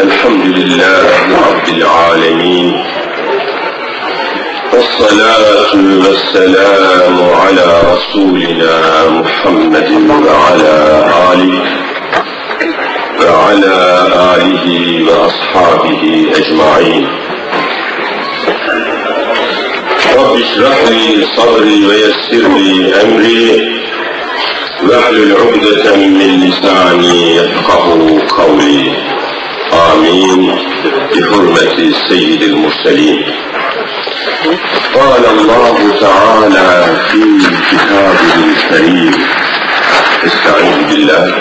الحمد لله رب العالمين والصلاة والسلام على رسولنا محمد وعلى آله وعلى آله وأصحابه أجمعين. رب اشرح لي صدري ويسر لي أمري واحلل عقدة من لساني يفقه قولي. آمين بحرمة سيد المرسلين. قال الله تعالى في كتابه الكريم استعيذ بالله.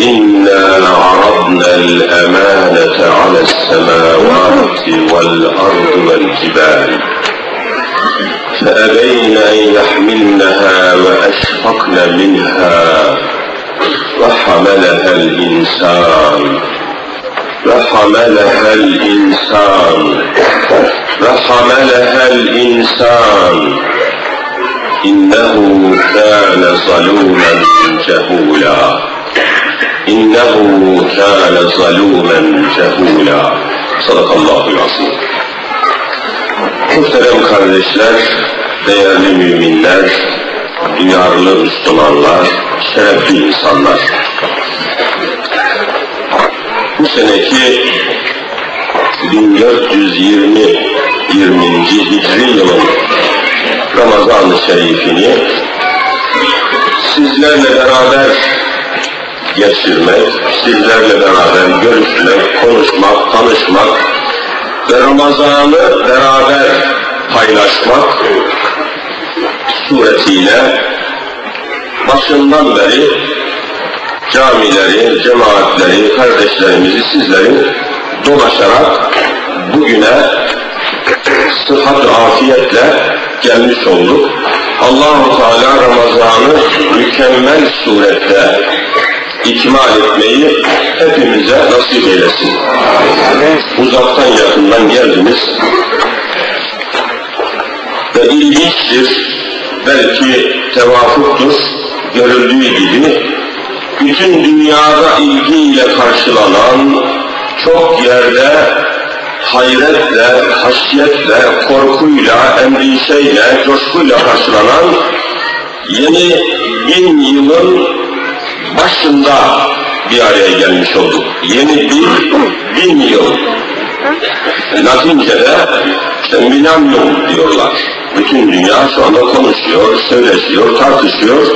إنا عرضنا الأمانة على السماوات والأرض والجبال فأبين أن يحملنها وأشفقن منها وحملها الإنسان. ve hamelehel insan ve hamelehel insan innehu kâne zalûmen cehûlâ innehu kâne zalûmen cehûlâ sadakallahu azim. Muhterem kardeşler, değerli müminler, duyarlı Müslümanlar, şerefli insanlar. Bu seneki 1420 20. Hicri yılın Ramazan-ı Şerifini sizlerle beraber geçirmek, sizlerle beraber görüşmek, konuşmak, tanışmak ve Ramazan'ı beraber paylaşmak suretiyle başından beri camileri, cemaatleri, kardeşlerimizi sizlerin dolaşarak bugüne sıhhat afiyetle gelmiş olduk. Allahu Teala Ramazan'ı mükemmel surette ikmal etmeyi hepimize nasip eylesin. Uzaktan yakından geldiniz ve ilginçtir, belki tevafuktur, görüldüğü gibi bütün dünyada ilgiyle karşılanan, çok yerde hayretle, haşyetle, korkuyla, endişeyle, coşkuyla karşılanan yeni bin yılın başında bir araya gelmiş olduk. Yeni bir bin yıl. Latince'de işte millennium diyorlar. Bütün dünya şu anda konuşuyor, söyleşiyor, tartışıyor.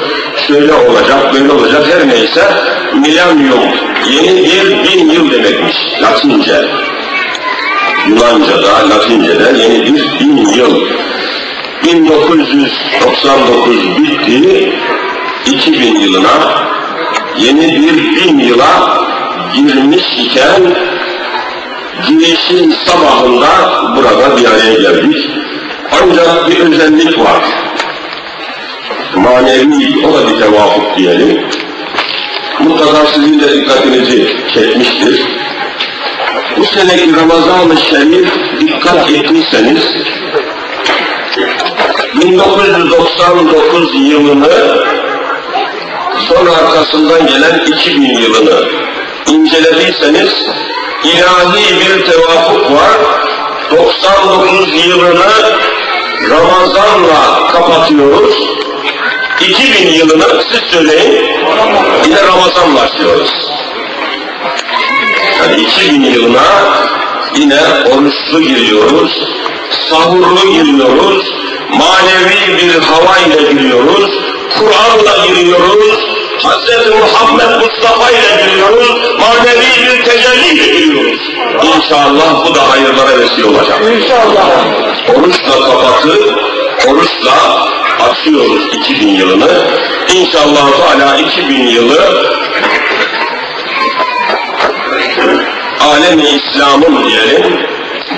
Şöyle olacak, böyle olacak her neyse millennium. Yeni bir bin yıl demekmiş Latince. Yunanca'da, Latince'de yeni bir bin yıl. 1999 bitti, 2000 yılına yeni bir bin yıla girmiş iken girişin sabahında burada bir araya geldik. Ancak bir özellik var. Manevi, o da bir tevafuk diyelim. Mutlaka sizin de dikkatinizi çekmiştir. Bu seneki Ramazan-ı Şerif dikkat ettiyseniz 1999 yılını sonra arkasından gelen 2000 yılını incelediyseniz ilahi bir tevafuk var. 99 yılını Ramazan'la kapatıyoruz. 2000 yılını siz söyleyin yine Ramazan başlıyoruz. Yani 2000 yılına yine oruçlu giriyoruz, sahurlu giriyoruz, manevi bir havayla giriyoruz, Kur'an'la giriyoruz, Hz. Muhammed Mustafa ile giriyoruz, manevi bir tecelli ile giriyoruz. İnşallah bu da hayırlara vesile olacak. İnşallah. Oruçla kapatır, oruçla açıyoruz 2000 yılını. İnşallah Teala 2000 yılı alemi İslam'ın diyelim,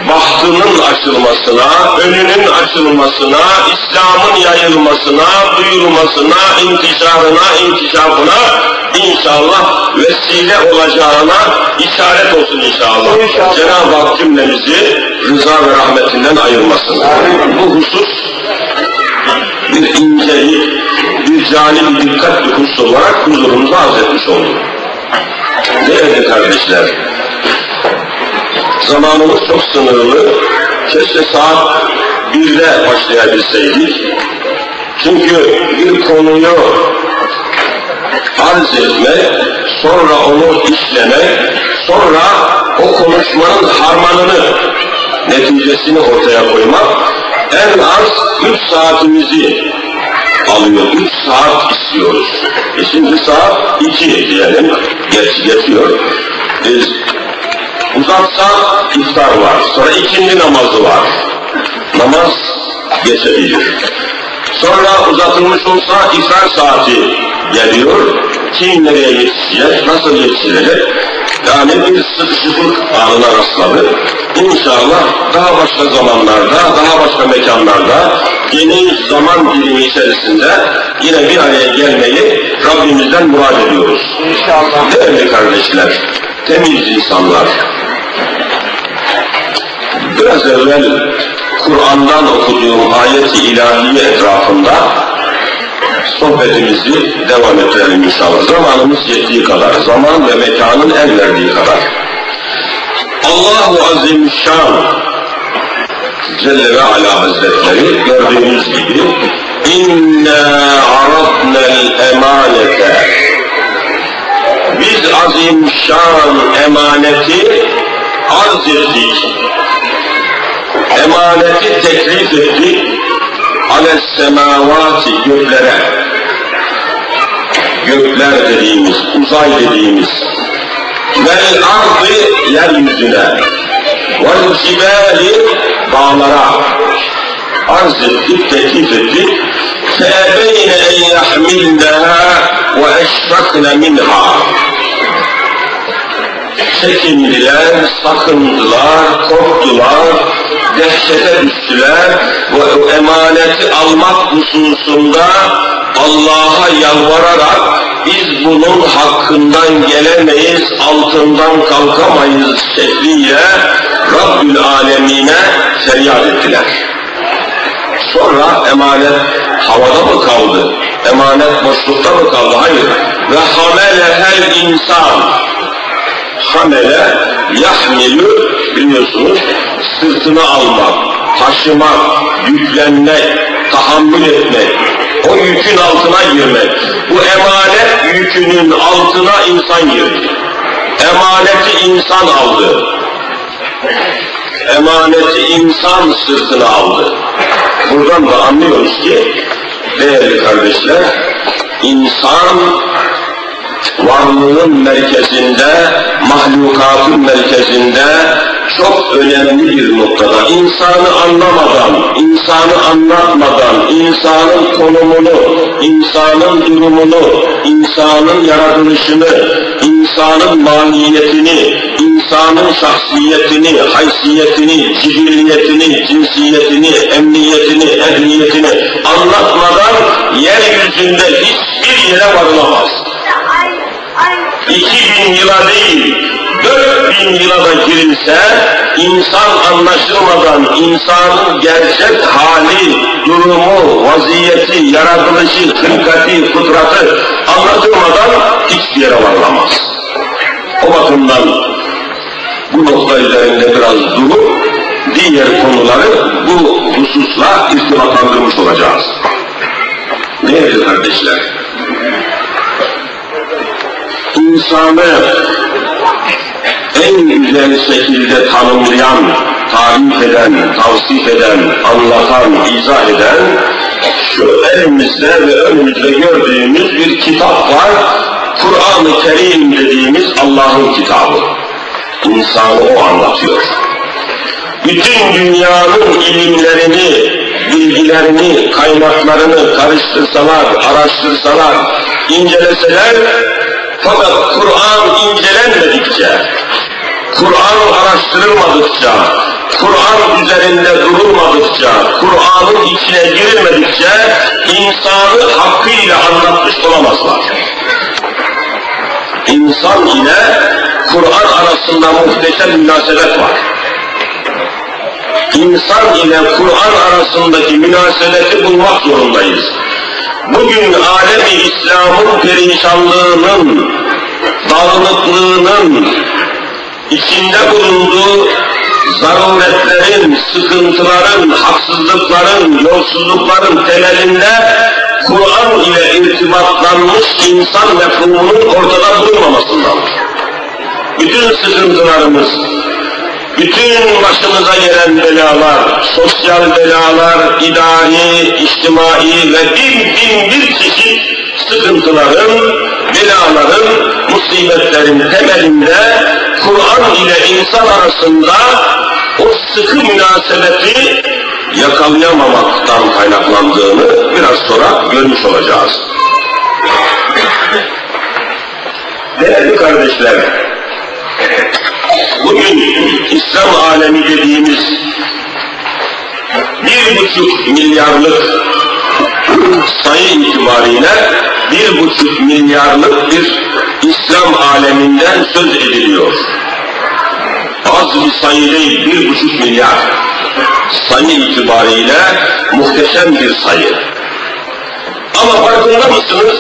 bahtının açılmasına, önünün açılmasına, İslam'ın yayılmasına, duyulmasına, intişarına, inkişafına inşallah vesile olacağına işaret olsun inşallah. İnşallah. Cenab-ı Hak cümlemizi rıza ve rahmetinden ayırmasın. Bu husus bir incelik, bir cani bir dikkat olarak huzurumuza arz etmiş olduk. Değerli kardeşler, Zamanımız çok sınırlı. Keşke saat birde başlayabilseydik. Çünkü bir konuyu arz etmek, sonra onu işlemek, sonra o konuşmanın harmanını, neticesini ortaya koymak en az üç saatimizi alıyor. Üç saat istiyoruz. E şimdi saat iki diyelim. Geç, geçiyor. Biz uzatsa iftar var. Sonra ikindi namazı var. Namaz geçebilir. Sonra uzatılmış olsa iftar saati geliyor. Kim nereye yetişecek, nasıl yetişilecek? Yani bir sıkışıklık anına rastladı. İnşallah daha başka zamanlarda, daha başka mekanlarda, geniş zaman dilimi içerisinde yine bir araya gelmeyi Rabbimizden murad ediyoruz. İnşallah. Değerli kardeşler, temiz insanlar, biraz evvel Kur'an'dan okuduğum ayet-i ilahiye etrafında sohbetimizi devam ettirelim inşallah. Zamanımız yettiği kadar, zaman ve mekanın el verdiği kadar. Allahu Azimüşşan Celle ve Ala Hazretleri gördüğünüz gibi İnna aradnel emanete Biz azimşan emaneti arz ettik. Emaneti teklif ettik. Ales semavati göklere gökler dediğimiz, uzay dediğimiz, vel ardı yeryüzüne, vel cibali dağlara, arz ettik, teklif ettik, feebeyne en yahmilneha ve eşrakne minha. Çekindiler, sakındılar, korktular, dehşete düştüler ve o emaneti almak hususunda Allah'a yalvararak biz bunun hakkından gelemeyiz, altından kalkamayız şekliyle Rabbül Alemine feryat ettiler. Sonra emanet havada mı kaldı? Emanet boşlukta mı kaldı? Hayır. Ve hamele her insan hamele yahmilü biliyorsunuz sırtına almak, taşımak, yüklenmek, tahammül etmek, o yükün altına girmek. Bu emanet yükünün altına insan girdi. Emaneti insan aldı. Emaneti insan sırtına aldı. Buradan da anlıyoruz ki değerli kardeşler, insan varlığın merkezinde, mahlukatın merkezinde çok önemli bir noktada. İnsanı anlamadan, insanı anlatmadan, insanın konumunu, insanın durumunu, insanın yaratılışını, insanın mahiyetini, insanın şahsiyetini, haysiyetini, cibilliyetini, cinsiyetini, emniyetini, ehliyetini anlatmadan yeryüzünde hiçbir yere varılamaz. İki bin yıla değil, dört bin yıla da girilse, insan anlaşılmadan insanın gerçek hali, durumu, vaziyeti, yaratılışı, hırkati, kudratı anlatılmadan hiçbir yere varılamaz. O bakımdan bu nokta üzerinde biraz durup, diğer konuları bu hususla irtibatlandırmış olacağız. Değerli kardeşler, insanı en güzel şekilde tanımlayan, tarif eden, tavsif eden, anlatan, izah eden şu elimizde ve önümüzde gördüğümüz bir kitap var. Kur'an-ı Kerim dediğimiz Allah'ın kitabı. İnsanı o anlatıyor. Bütün dünyanın ilimlerini, bilgilerini, kaynaklarını karıştırsalar, araştırsalar, inceleseler fakat Kur'an incelenmedikçe, Kur'an araştırılmadıkça, Kur'an üzerinde durulmadıkça, Kur'an'ın içine girilmedikçe insanı hakkıyla anlatmış olamazlar. İnsan ile Kur'an arasında muhteşem münasebet var. İnsan ile Kur'an arasındaki münasebeti bulmak zorundayız. Bugün alemi İslam'ın perişanlığının, dağınıklığının, içinde bulunduğu zaruretlerin, sıkıntıların, haksızlıkların, yolsuzlukların temelinde Kur'an ile irtibatlanmış insan mefhumunun ortada bulunmamasındandır. Bütün sıkıntılarımız, bütün başımıza gelen belalar, sosyal belalar, idari, içtimai ve bin bin bir çeşit sıkıntıların, belaların, musibetlerin temelinde Kur'an ile insan arasında o sıkı münasebeti yakalayamamaktan kaynaklandığını biraz sonra görmüş olacağız. Değerli kardeşler, bugün İslam alemi dediğimiz bir buçuk milyarlık sayı itibariyle bir buçuk milyarlık bir İslam aleminden söz ediliyor. Az bir sayı değil, bir buçuk milyar. Sayı itibariyle muhteşem bir sayı. Ama farkında mısınız?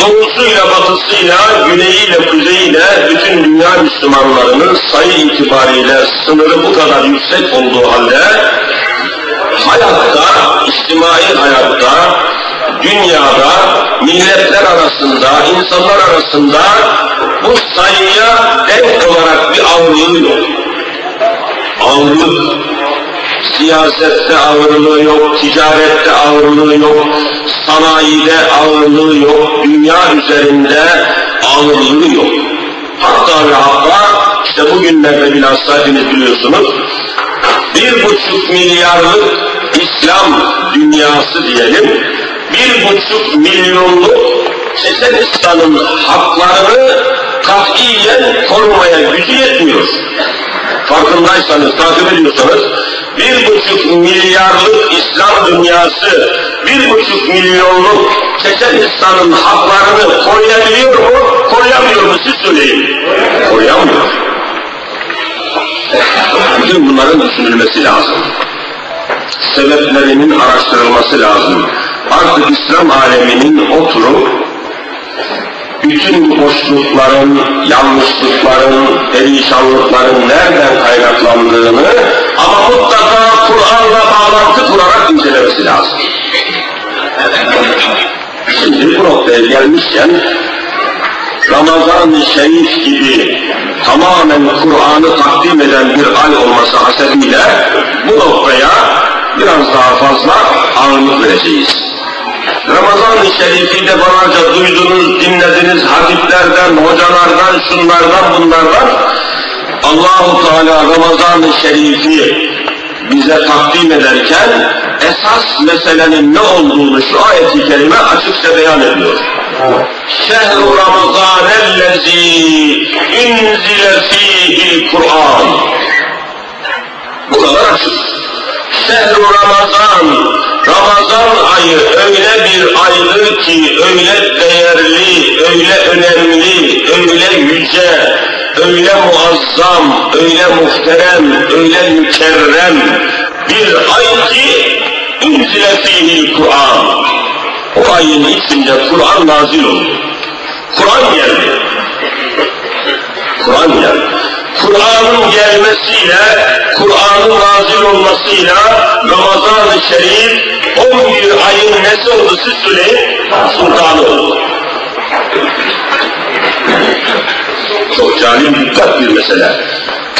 Doğusuyla batısıyla, güneyiyle kuzeyiyle bütün dünya Müslümanlarının sayı itibariyle sınırı bu kadar yüksek olduğu halde hayatta, içtimai hayatta, dünyada, milletler arasında, insanlar arasında bu sayıya denk olarak bir ağırlığı yok. Ağırlık, siyasette ağırlığı yok, ticarette ağırlığı yok, sanayide ağırlığı yok, dünya üzerinde ağırlığı yok. Hatta ve hatta işte bugünlerde bilhassa hepiniz biliyorsunuz, bir buçuk milyarlık İslam dünyası diyelim, bir buçuk milyonluk Çeçenistan'ın haklarını katiyen korumaya gücü yetmiyor. Farkındaysanız, takip ediyorsanız, bir buçuk milyarlık İslam dünyası, bir buçuk milyonluk Çeçenistan'ın haklarını koruyabiliyor mu, koruyamıyor mu siz söyleyin. Koruyamıyor. Bütün bunların düşünülmesi lazım. Sebeplerinin araştırılması lazım. Artık İslam aleminin oturup bütün boşlukların, yanlışlıkların, perişanlıkların nereden kaynaklandığını ama mutlaka Kur'an'la bağlantı kurarak incelemesi lazım. Şimdi bu noktaya gelmişken Ramazan-ı Şerif gibi tamamen Kur'an'ı takdim eden bir ay olması hasebiyle bu noktaya biraz daha fazla ağırlık vereceğiz. Ramazan-ı Şerif'i defalarca duydunuz, dinlediniz hatiplerden, hocalardan, şunlardan, bunlardan. Allahu Teala Ramazan-ı Şerif'i bize takdim ederken esas meselenin ne olduğunu şu ayet-i kerime açıkça beyan ediyor. Şehru Ramazan ellezî inzile fîhil Kur'an. Bu kadar açık. Şehru Ramazan, Ramazan ayı öyle bir aydır ki öyle değerli, öyle önemli, öyle yüce, öyle muazzam, öyle muhterem, öyle mükerrem bir ay ki inzile fihil Kur'an. O ayın içinde Kur'an nazil oldu. Kur'an geldi. Kur'an geldi. Kur'an'ın gelmesiyle, Kur'an'ın nazil olmasıyla Ramazan-ı Şerif 11 ayın nesi oldu siz söyleyin? Sultanı oldu. Çok calim dikkat bir mesele.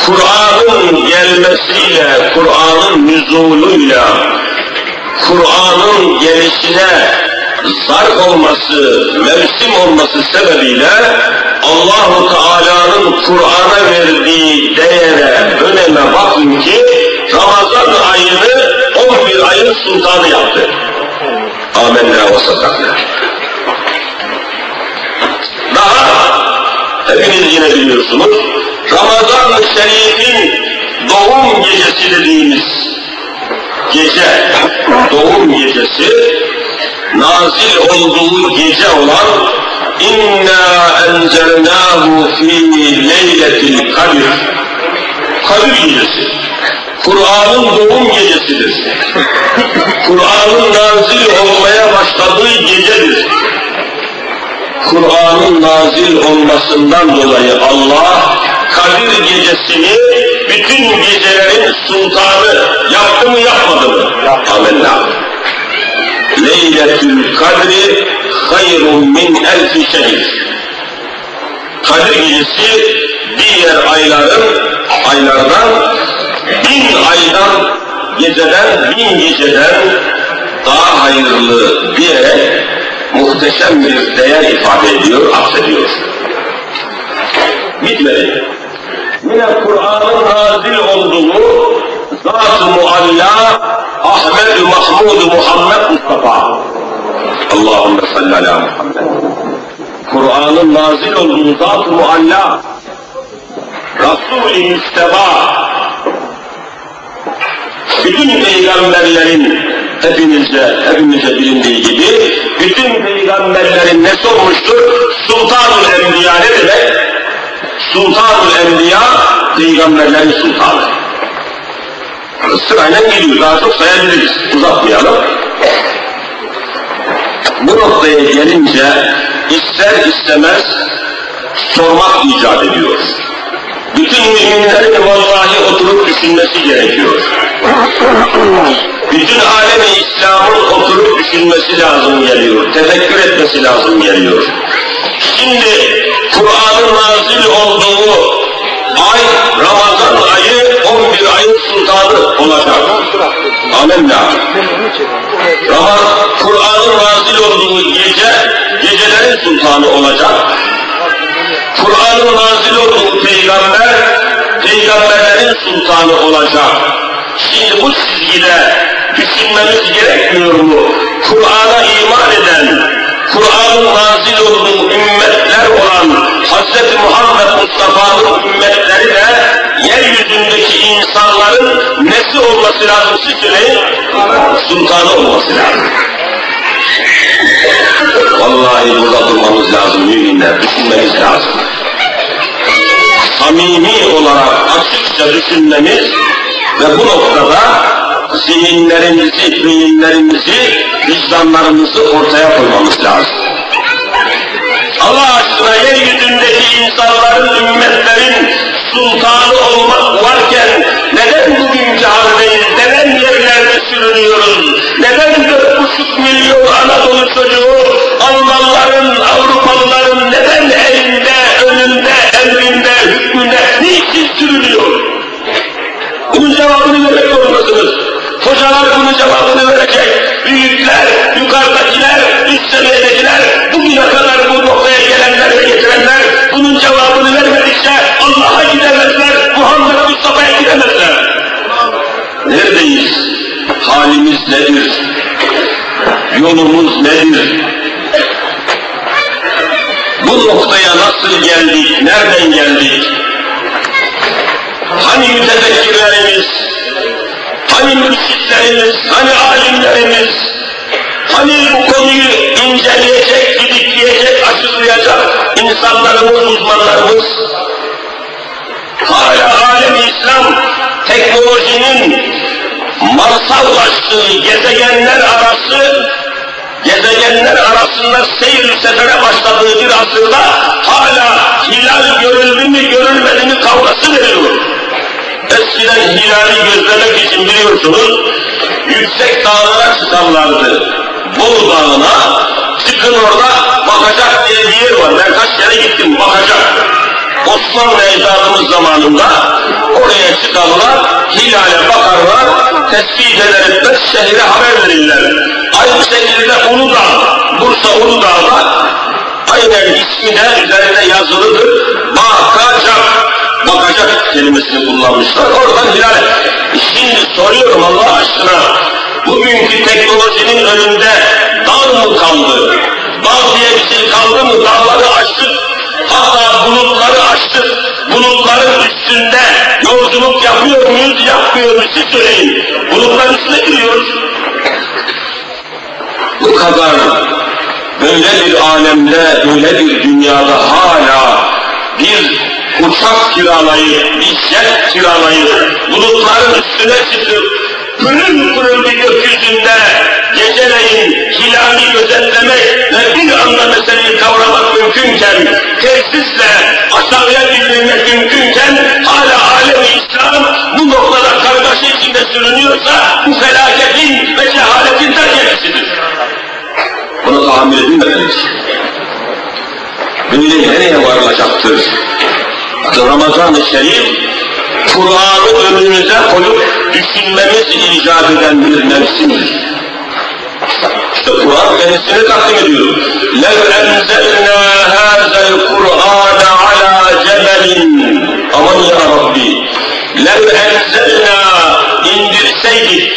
Kur'an'ın gelmesiyle, Kur'an'ın nüzuluyla, Kur'an'ın gelişine zarf olması, mevsim olması sebebiyle Allahu Teala'nın Kur'an'a verdiği değere, öneme bakın ki Ramazan ayını 11 ayın sultanı yaptı. Amenna ve sadakna. Daha hepiniz yine biliyorsunuz Ramazan-ı Şerif'in doğum gecesi dediğimiz gece, doğum gecesi nazil olduğu gece olan İnna enzelnahu fi leyletil kadir. Kadir gecesi. Kur'an'ın doğum gecesidir. Kur'an'ın nazil olmaya başladığı gecedir. Kur'an'ın nazil olmasından dolayı Allah Kadir gecesini bütün gecelerin sultanı yaptı mı yapmadı mı? Amenna. Leyletül kadri hayrun min elfi şehir. Kadir gecesi diğer ayların, aylardan, bin aydan, geceden, bin geceden daha hayırlı diyerek muhteşem bir değer ifade ediyor, aksediyor. Bitmedi. Yine Kur'an'ın nazil olduğu Zat-ı Mualla Ahmed Mahmud Muhammed Mustafa. Allahümme salli ala Muhammed. Kur'an'ın nazil olduğu Zat-ı Mualla Resul-i Mustafa bütün peygamberlerin hepinize, hepimize bilindiği gibi bütün peygamberlerin nesi olmuştur? Sultanul Enbiya ne demek? Sultanul Enbiya peygamberlerin sultanı. Sırayla gidiyor, daha çok sayabiliriz, uzatmayalım. Bu noktaya gelince ister istemez sormak icat ediyor. Bütün müminlerin vallahi oturup düşünmesi gerekiyor. Bütün alemi İslam'ın oturup düşünmesi lazım geliyor, tefekkür etmesi lazım geliyor. Şimdi Kur'an'ın nazil olduğu ay Ramazan ayı 11 ayın sultanı olacak. Amenna. Ramazan Kur'an'ın nazil olduğu gece gecelerin sultanı olacak. Kur'an'ın nazil olduğu peygamber peygamberlerin sultanı olacak. Şimdi bu çizgide düşünmemiz gerekmiyor mu? Kur'an'a iman eden, Kur'an'ın nazil olduğu ümmetler olan Hz. Muhammed Mustafa'nın ümmetleri de yeryüzündeki insanların nesi olması lazım siz söyleyin? Sultanı olması lazım. Vallahi burada durmamız lazım müminler, düşünmemiz lazım. Samimi olarak açıkça düşünmemiz ve bu noktada zihinlerimizi, beyinlerimizi, vicdanlarımızı ortaya koymamız lazım. Allah aşkına yeryüzündeki insanların, ümmetlerin sultanı olmak varken neden bugünkü haldeyiz, neden yerlerde sürünüyoruz, neden dört buçuk milyon Anadolu çocuğu Almanların, Avrupalıların neden elinde, önünde, emrinde, hükmünde, niçin sürünüyor? Bunun cevabını vermek zorundasınız. Hocalar bunun cevabını verecek. Büyükler, yukarıdakiler, üst seviyedekiler, bugüne kadar bu noktaya gelenler ve getirenler bunun cevabını vermedikçe Allah'a gidemezler, Muhammed Mustafa'ya gidemezler. Neredeyiz? Halimiz nedir? Yolumuz nedir? Bu noktaya nasıl geldik? Nereden geldik? Hani mütefekkirlerimiz, hani mürşitlerimiz, hani alimlerimiz, hani bu konuyu inceleyecek, didikleyecek, açıklayacak insanlarımız, uzmanlarımız, hala alem İslam teknolojinin Mars'a ulaştığı gezegenler arası gezegenler arasında seyir sefere başladığı bir asırda hala hilal görüldü mü görülmedi mi kavgası veriyor. Eskiden hilali gözlemek için biliyorsunuz yüksek dağlara çıkarlardı. Bolu Dağı'na çıkın orada bakacak diye bir yer var. Ben kaç kere gittim bakacak. Osmanlı ecdadımız zamanında oraya çıkarlar, hilale bakarlar, tespit eder etmez şehre haber verirler. Aynı şekilde Uludağ, Bursa Uludağ'da aynen ismi de üzerinde yazılıdır. Bakacak, bakacak kelimesini kullanmışlar. Oradan hilal. Şimdi soruyorum Allah aşkına, bugünkü teknolojinin önünde dağ mı kaldı? Dağ diye bir şey kaldı mı? Dağları aştık. Hatta bulutları aştık. Bulutların üstünde yolculuk yapıyor muyuz, yapmıyor muyuz? Siz söyleyin. Bulutların üstüne gidiyoruz. Bu kadar böyle bir alemde, böyle bir dünyada hala bir uçak kiralayıp, jet kiralayıp, bulutların üstüne çıkıp, pırıl pırıl bir gökyüzünde geceleyin hilali gözetlemek ve bir anda meseleyi kavramak mümkünken, tesisle aşağıya bildirmek mümkünken hala alem İslam bu noktada kargaşa içinde sürünüyorsa bu felaketin ve cehaletin tercihesidir. Bunu tahammül edilmemelidir. Böyle nereye varılacaktır? Ramazan-ı Şerif, Kur'an'ı önümüze koyup düşünmemiz icap eden bir mevsimdir. İşte Kur'an kendisini takdim ediyor. لَوْ اَنْزَلْنَا هَذَا الْقُرْآنَ عَلَى جَبَلٍ Aman ya Rabbi! لَوْ اَنْزَلْنَا indirseydik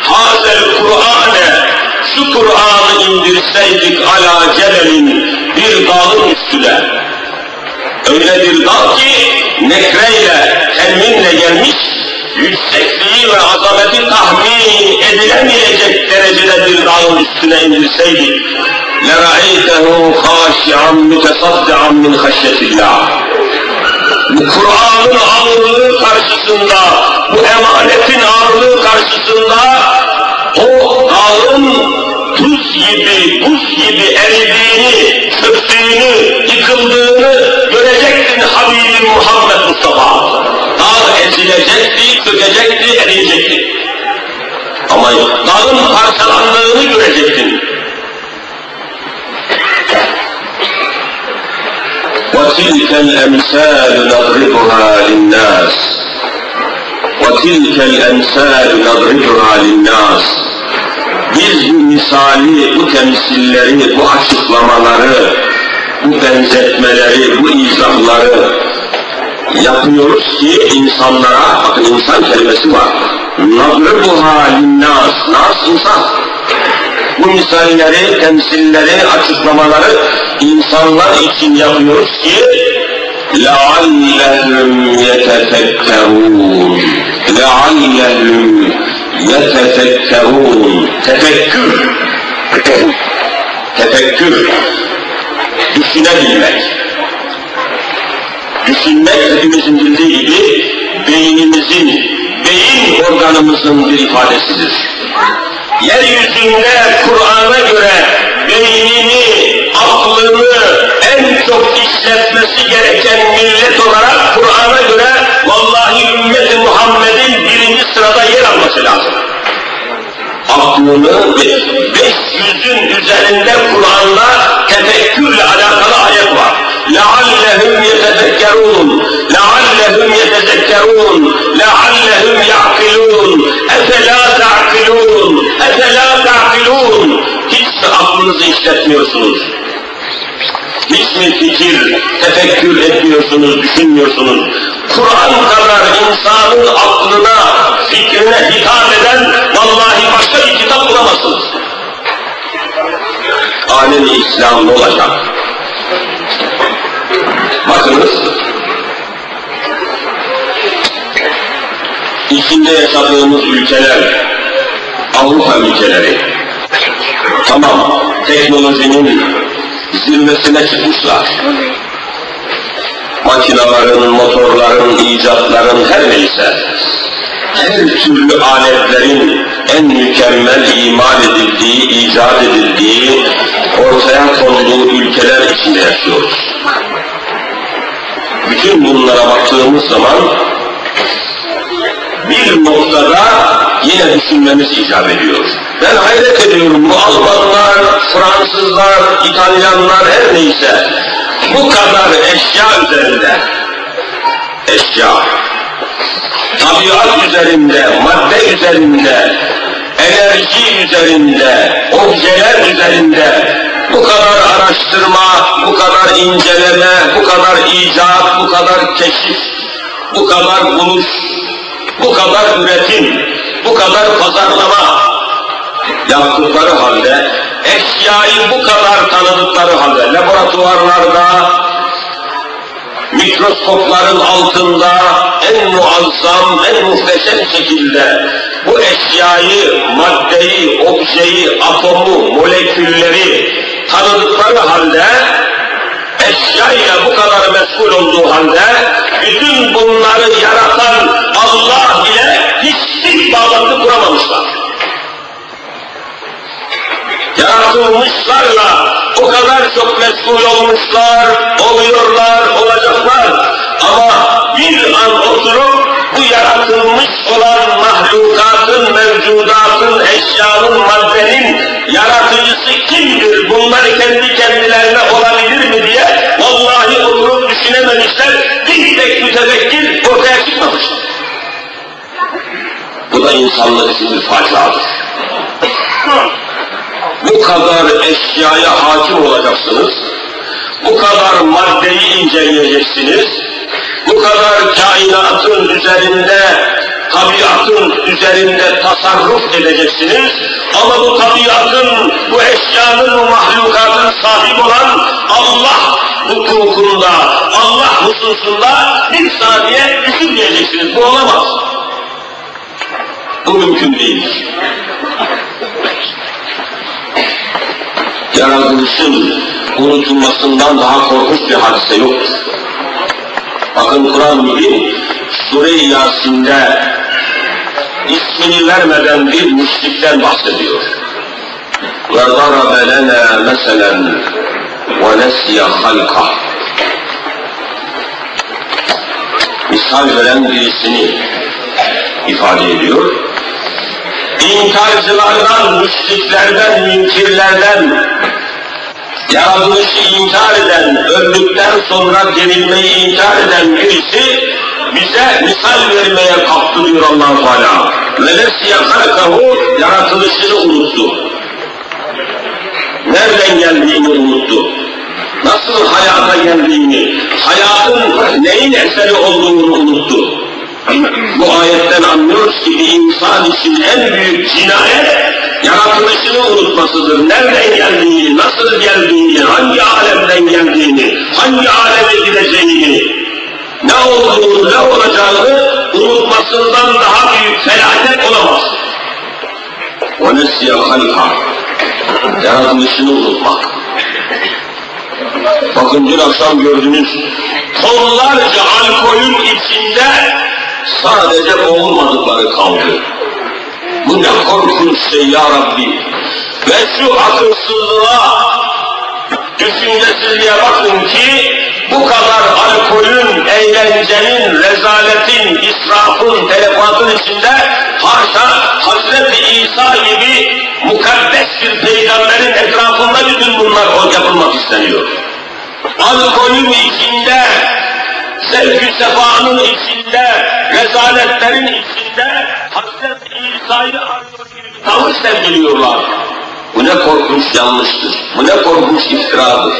hazel Kur'an'e şu Kur'an'ı indirseydik ala cebelin bir dağın üstüne öyle bir dağ ki nekreyle, tenminle gelmiş yüksekliği ve azameti tahmin edilemeyecek derecede bir dağın üstüne indirseydik لَرَأَيْتَهُ خَاشِعًا مُتَصَدِّعًا مِنْ خَشْيَةِ اللّٰهِ bu Kur'an'ın ağırlığı karşısında, bu emanetin ağırlığı karşısında o dağın tuz gibi, buz gibi eridiğini, çöktüğünü, yıkıldığını görecektin Habibim Muhammed Mustafa. Dağ ezilecekti, çökecekti, eriyecekti. Ama dağın parçalandığını görecektin. وتلك الأمثال نضربها للناس وتلك الأمثال نضربها للناس biz bu misali, bu temsilleri, bu açıklamaları, bu benzetmeleri, bu izahları yapıyoruz ki insanlara, bakın insan kelimesi var. Nadribuha linnas, nas insan. Bu misalleri, temsilleri, açıklamaları insanlar için yapıyoruz ki لَعَلَّهُمْ يَتَفَكَّرُونَ لَعَلَّهُمْ يَتَفَكَّرُونَ Tefekkür. Tefekkür. Düşünebilmek. Düşünmek hepimizin bildiği gibi beynimizin, beyin organımızın bir ifadesidir. Yeryüzünde Kur'an'a göre beynini, aklını en çok işletmesi gereken millet olarak Kur'an'a göre vallahi ümmeti Muhammed'in birinci sırada yer alması lazım. Aklını 500'ün üzerinde Kur'an'da tefekkürle alakalı ayet var. لَعَلَّهُمْ يَتَذَكَّرُونَ لَعَلَّهُمْ يَتَذَكَّرُونَ لَعَلَّهُمْ يَعْقِلُونَ اَفَلَا تَعْقِلُونَ اَفَلَا تَعْقِلُونَ Aklınızı işletmiyorsunuz? Hiç mi fikir, tefekkür etmiyorsunuz, düşünmüyorsunuz? Kur'an kadar insanın aklına, fikrine hitap eden vallahi başka bir kitap bulamazsınız. Alem-i İslam ne olacak? Bakınız, içinde yaşadığımız ülkeler, Avrupa ülkeleri, tamam teknolojinin zirvesine çıkmışlar. Makinaların, motorların, icatların her neyse, her türlü aletlerin en mükemmel imal edildiği, icat edildiği, ortaya konduğu ülkeler içinde yaşıyoruz. Bütün bunlara baktığımız zaman bir noktada yine düşünmemiz icap ediyor. Ben hayret ediyorum bu Almanlar, Fransızlar, İtalyanlar her neyse bu kadar eşya üzerinde eşya tabiat üzerinde, madde üzerinde, enerji üzerinde, objeler üzerinde bu kadar araştırma, bu kadar inceleme, bu kadar icat, bu kadar keşif, bu kadar buluş, bu kadar üretim, bu kadar pazarlama yaptıkları halde, eşyayı bu kadar tanıdıkları halde, laboratuvarlarda, mikroskopların altında en muazzam, en muhteşem şekilde bu eşyayı, maddeyi, objeyi, atomu, molekülleri tanıdıkları halde eşyayla bu kadar meşgul olduğu halde bütün bunları yaratan Allah ile hiçbir bağlantı kuramamışlar. Yaratılmışlarla o kadar çok meşgul olmuşlar, oluyorlar, olacaklar. Ama bir an oturup bu yaratılmış olan mahlukatın, mevcudatın, eşyanın, maddenin yaratıcısı kimdir? Bunları kendi kendilerine olabilir mi diye vallahi oturup düşünememişler. Bir tek mütevekkil ortaya çıkmamışlar. Bu da insanlık için bir faciadır. Bu kadar eşyaya hakim olacaksınız. Bu kadar maddeyi inceleyeceksiniz. Bu kadar kainatın üzerinde, tabiatın üzerinde tasarruf edeceksiniz. Ama bu tabiatın, bu eşyanın, bu mahlukatın sahip olan Allah hukukunda, Allah hususunda bir saniye düşünmeyeceksiniz. Bu olamaz. Bu mümkün değil. Yaratılışın unutulmasından daha korkunç bir hadise yoktur. Bakın Kur'an-ı Mübin Sure-i Yasin'de ismini vermeden bir müşrikten bahsediyor. وَضَرَبَ لَنَا مَسَلًا وَنَسْيَ خَلْقَهُ Misal veren birisini ifade ediyor. İnkarcılardan, müşriklerden, münkirlerden, yaratılışı inkar eden, öldükten sonra dirilmeyi inkar eden birisi bize misal vermeye kalktı diyor allah Teala. Velesiye halkahu yaratılışını unuttu. Nereden geldiğini unuttu. Nasıl hayata geldiğini, hayatın neyin eseri olduğunu unuttu. Bu ayetten anlıyoruz ki bir insan için en büyük cinayet yaratılışını unutmasıdır. Nereden geldiğini, nasıl geldiğini, hangi alemden geldiğini, hangi aleme gideceğini, ne olduğunu, ne olacağını unutmasından daha büyük felaket olamaz. وَنَسْيَ خَلْقَ Yaratılışını unutmak. Bakın dün akşam gördünüz, tonlarca alkolün içinde sadece boğulmadıkları kaldı. Bu ne korkunç şey ya Rabbi. Ve şu akılsızlığa, düşüncesizliğe bakın ki bu kadar alkolün, eğlencenin, rezaletin, israfın, telefatın içinde haşa Hazreti İsa gibi mukaddes bir peygamberin etrafında bütün bunlar yapılmak isteniyor. Alkolün içinde, zevk-ü sefanın içinde, rezaletlerin içinde Hazreti İsa'yı arıyor gibi tavır sergiliyorlar. Bu ne korkunç yanlıştır, bu ne korkunç iftiradır.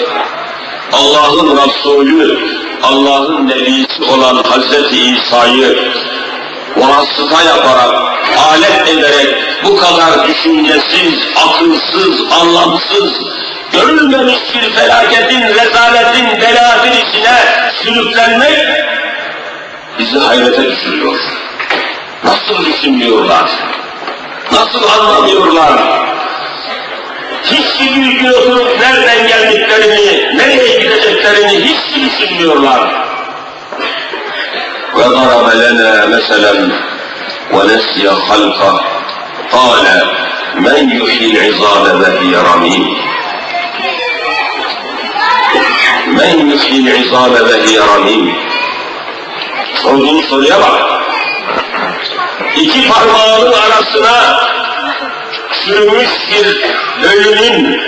Allah'ın Resulü, Allah'ın Nebisi olan Hazreti İsa'yı vasıta yaparak, alet ederek bu kadar düşüncesiz, akılsız, anlamsız, görülmemiş bir felaketin, rezaletin, belatin içine sürüklenmek bizi hayrete düşürüyor. Nasıl düşünmüyorlar? Nasıl anlamıyorlar? Hiçbir bilgi oturup nereden geldiklerini, nereye gideceklerini hiç düşünmüyorlar. وضرب لنا مثلا ونسي خلقه قال من يحيي العظام وهي رميم من يحيي العظام وهي رميم Sorduğun soruya bak. İki parmağının arasına sürmüş bir ölünün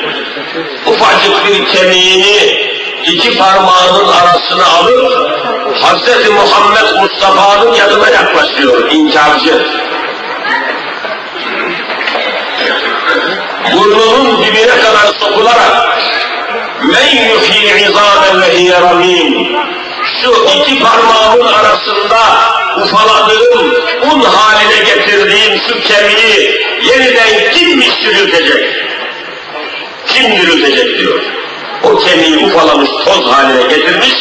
ufacık bir kemiğini iki parmağının arasına alıp Hz. Muhammed Mustafa'nın yanına yaklaşıyor inkarcı. Burnunun dibine kadar sokularak men yuhyi izamen ve hiye ramim şu iki parmağımın arasında ufaladığım, un haline getirdiğim şu kemiği yeniden kim diriltecek? Kim diriltecek diyor. O kemiği ufalamış, toz haline getirmiş,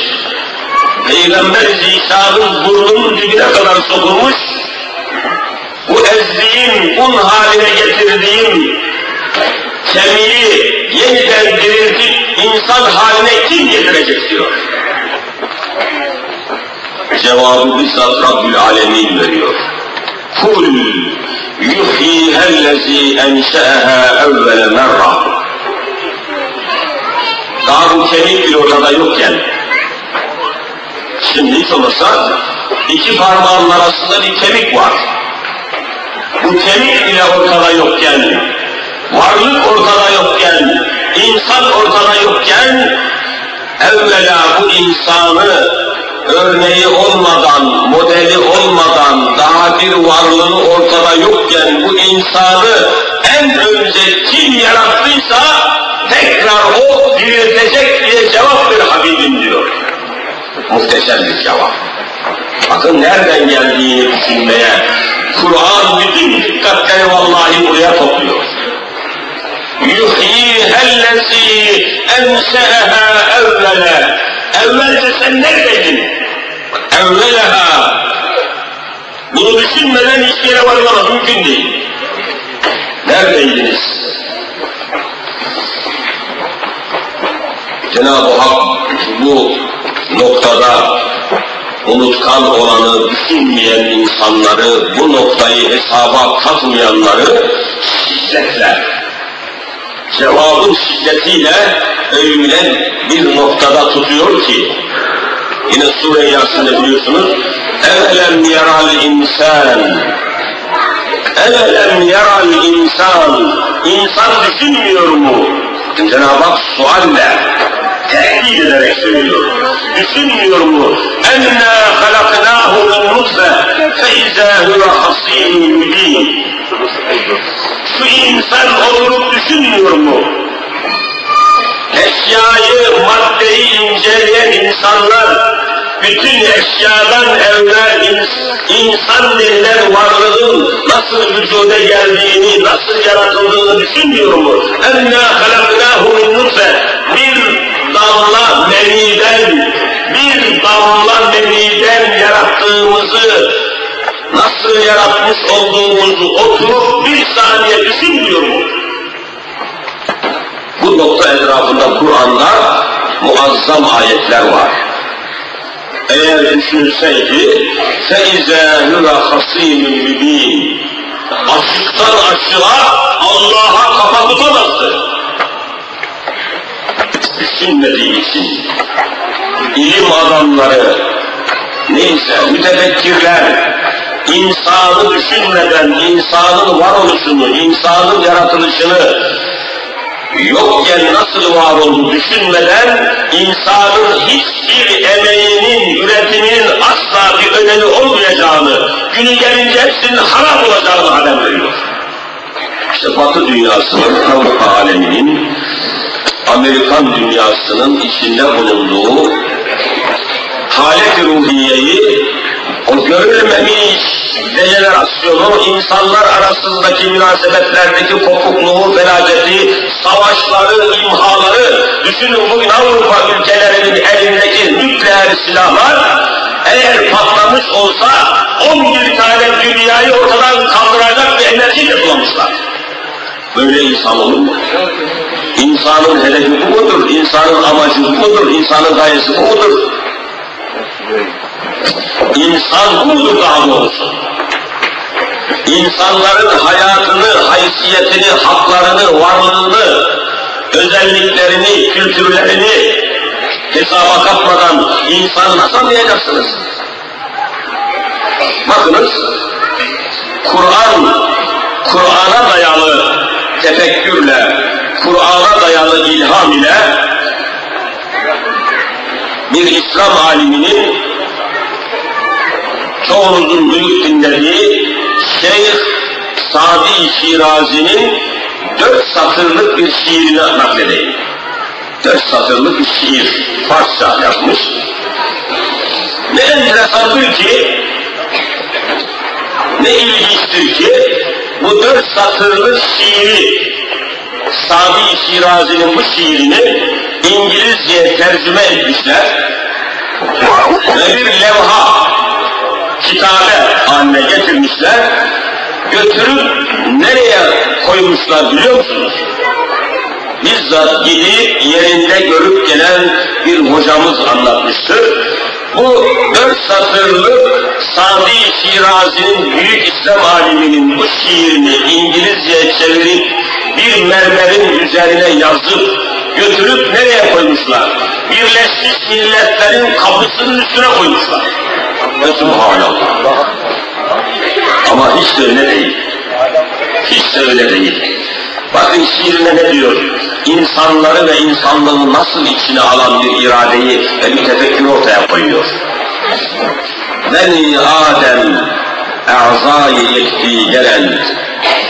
Peygamber İsa'nın burnunun dibine kadar sokulmuş, bu ezdiğim, un haline getirdiğim kemiği yeniden diriltip insan haline kim getirecek diyor. Cevabı bizzat Rabbül Alemin veriyor. Kul yuhyihellezi enşe'eha evvele merra. Daha bu kemik bir ortada yokken. Şimdi hiç iki parmağın arasında bir kemik var. Bu kemik bile ortada yokken, varlık ortada yokken, insan ortada yokken, evvela bu insanı örneği olmadan, modeli olmadan, daha bir varlığı ortada yokken bu insanı en önce kim yarattıysa tekrar o diriltecek diye cevap ver Habibim diyor. Muhteşem bir cevap. Bakın nereden geldiğini düşünmeye, Kur'an bütün dikkatleri vallahi buraya topluyor. يُحْيِيهَا الَّذ۪ي اَنْشَأَهَا اَوَّلَا Evvelce sen neredeydin? Evvelaha. Bunu düşünmeden hiçbir yere varmamız mümkün değil. Neredeydiniz? Cenab-ı Hak bu noktada unutkan olanı, düşünmeyen insanları, bu noktayı hesaba katmayanları şiddetle, cevabın şiddetiyle öyle bir noktada tutuyor ki yine sure Yasin'de biliyorsunuz evelem yaral insan evelem yaral insan insan düşünmüyor mu? Cenab-ı Hak sualle tehdit ederek söylüyor. Düşünmüyor mu? Enna halaknahu min nutfe fe izâ huve hasîn mübîn خَصِيمٌ مُب۪ينٌ Şu insan olup düşünmüyor mu? Eşyayı, maddeyi inceleyen insanlar, bütün eşyadan evvel ins insan denilen varlığın nasıl vücuda geldiğini, nasıl yaratıldığını düşünmüyor mu? اَنَّا خَلَقْنَاهُ مِنْ نُطْفَةٍ Bir damla meniden, bir damla meniden yarattığımızı, nasıl yaratmış olduğumuzu oturup bir saniye düşünmüyor mu? Bu nokta etrafında Kur'an'da muazzam ayetler var. Eğer düşünseydi فَاِذَا هُوَ خَصِيمٌ مُب۪ينٌ Açıktan açığa Allah'a kafa tutamazdı. Düşünmediği için ilim adamları, neyse mütefekkirler, insanı düşünmeden insanın varoluşunu, insanın yaratılışını yokken nasıl var oldu düşünmeden insanın hiçbir emeğinin, üretiminin asla bir önemi olmayacağını, günü gelince hepsinin harap olacağını haber veriyor. İşte Batı dünyasının, Avrupa aleminin, Amerikan dünyasının içinde bulunduğu halet ruhiyeyi o görülmemiş dejenerasyonu, insanlar arasındaki münasebetlerdeki kopukluğu, felaketi, savaşları, imhaları, düşünün bugün Avrupa ülkelerinin elindeki nükleer silahlar, eğer patlamış olsa 11 tane dünyayı ortadan kaldıracak bir enerji toplamışlar. Böyle insan olur mu? İnsanın hedefi bu mudur? İnsanın amacı bu mudur? İnsanın gayesi bu mudur? İnsan budur daha doğrusu. İnsanların hayatını, haysiyetini, haklarını, varlığını, özelliklerini, kültürlerini hesaba katmadan insanı nasıl anlayacaksınız? Bakınız, Kur'an, Kur'an'a dayalı tefekkürle, Kur'an'a dayalı ilham ile bir İslam aliminin çoğunuzun duyup dinlediği Şeyh Sadi Şirazi'nin dört satırlık bir şiirini nakledeyim. Dört satırlık bir şiir Farsça yapmış. Ne enteresandır ki, ne ilginçtir ki, bu dört satırlık şiiri, Sadi Şirazi'nin bu şiirini İngilizceye tercüme etmişler ve bir levha, kitabe haline getirmişler, götürüp nereye koymuşlar biliyor musunuz? Bizzat gidip yerinde görüp gelen bir hocamız anlatmıştır. Bu dört satırlık Sadi Şirazi'nin büyük İslam aliminin bu şiirini İngilizceye çevirip bir mermerin üzerine yazıp götürüp nereye koymuşlar? Birleşmiş Milletler'in kapısının üstüne koymuşlar. Ve subhanallah. Ama hiç de öyle değil. Hiç de öyle değil. Bakın şiirine ne diyor? İnsanları ve insanlığı nasıl içine alan bir iradeyi ve bir tefekkür ortaya koyuyor. Beni Adem e'zayı yekti gelen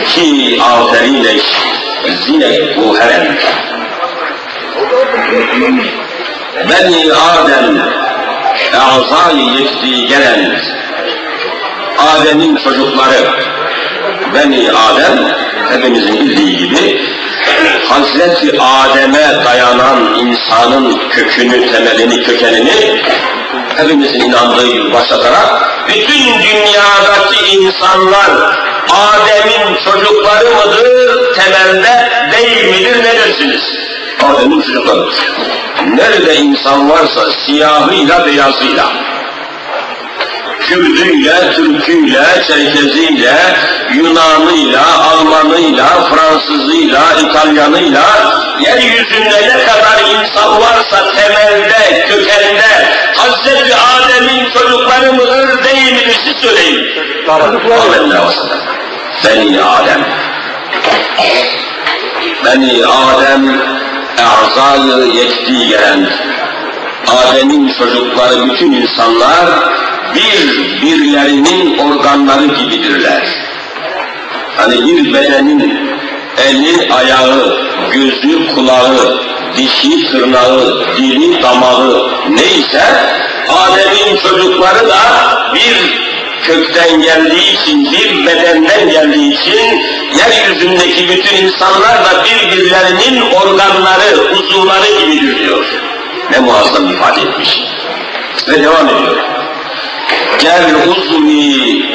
ki aferineş zine bu heren. Beni Adem e'zayı yekti gelen Adem'in çocukları Beni Adem hepimizin bildiği gibi Hazreti Adem'e dayanan insanın kökünü, temelini, kökenini hepimizin inandığı gibi başlatarak bütün dünyadaki insanlar Adem'in çocukları mıdır, temelde değil midir, ne dersiniz? Adem'in çocukları. Nerede insan varsa siyahıyla beyazıyla, Kürdüyle, Türküyle, Çerkeziyle, Yunanıyla, Almanıyla, Fransızıyla, İtalyanıyla, yeryüzünde ne kadar insan varsa temelde, kökende, Hazreti Adem'in çocukları mıdır değil midir siz söyleyin. Amenna Beni Adem. Beni Adem, erzal yekti gelen, Adem'in çocukları bütün insanlar bir birlerinin organları gibidirler. Hani bir bedenin eli, ayağı, gözü, kulağı, dişi, tırnağı, dili, damağı neyse Adem'in çocukları da bir kökten geldiği için, bir bedenden geldiği için yeryüzündeki bütün insanlar da birbirlerinin organları, uzuvları gibidir diyor. Ne muazzam ifade etmiş. Ve devam ediyor. Gel uzvi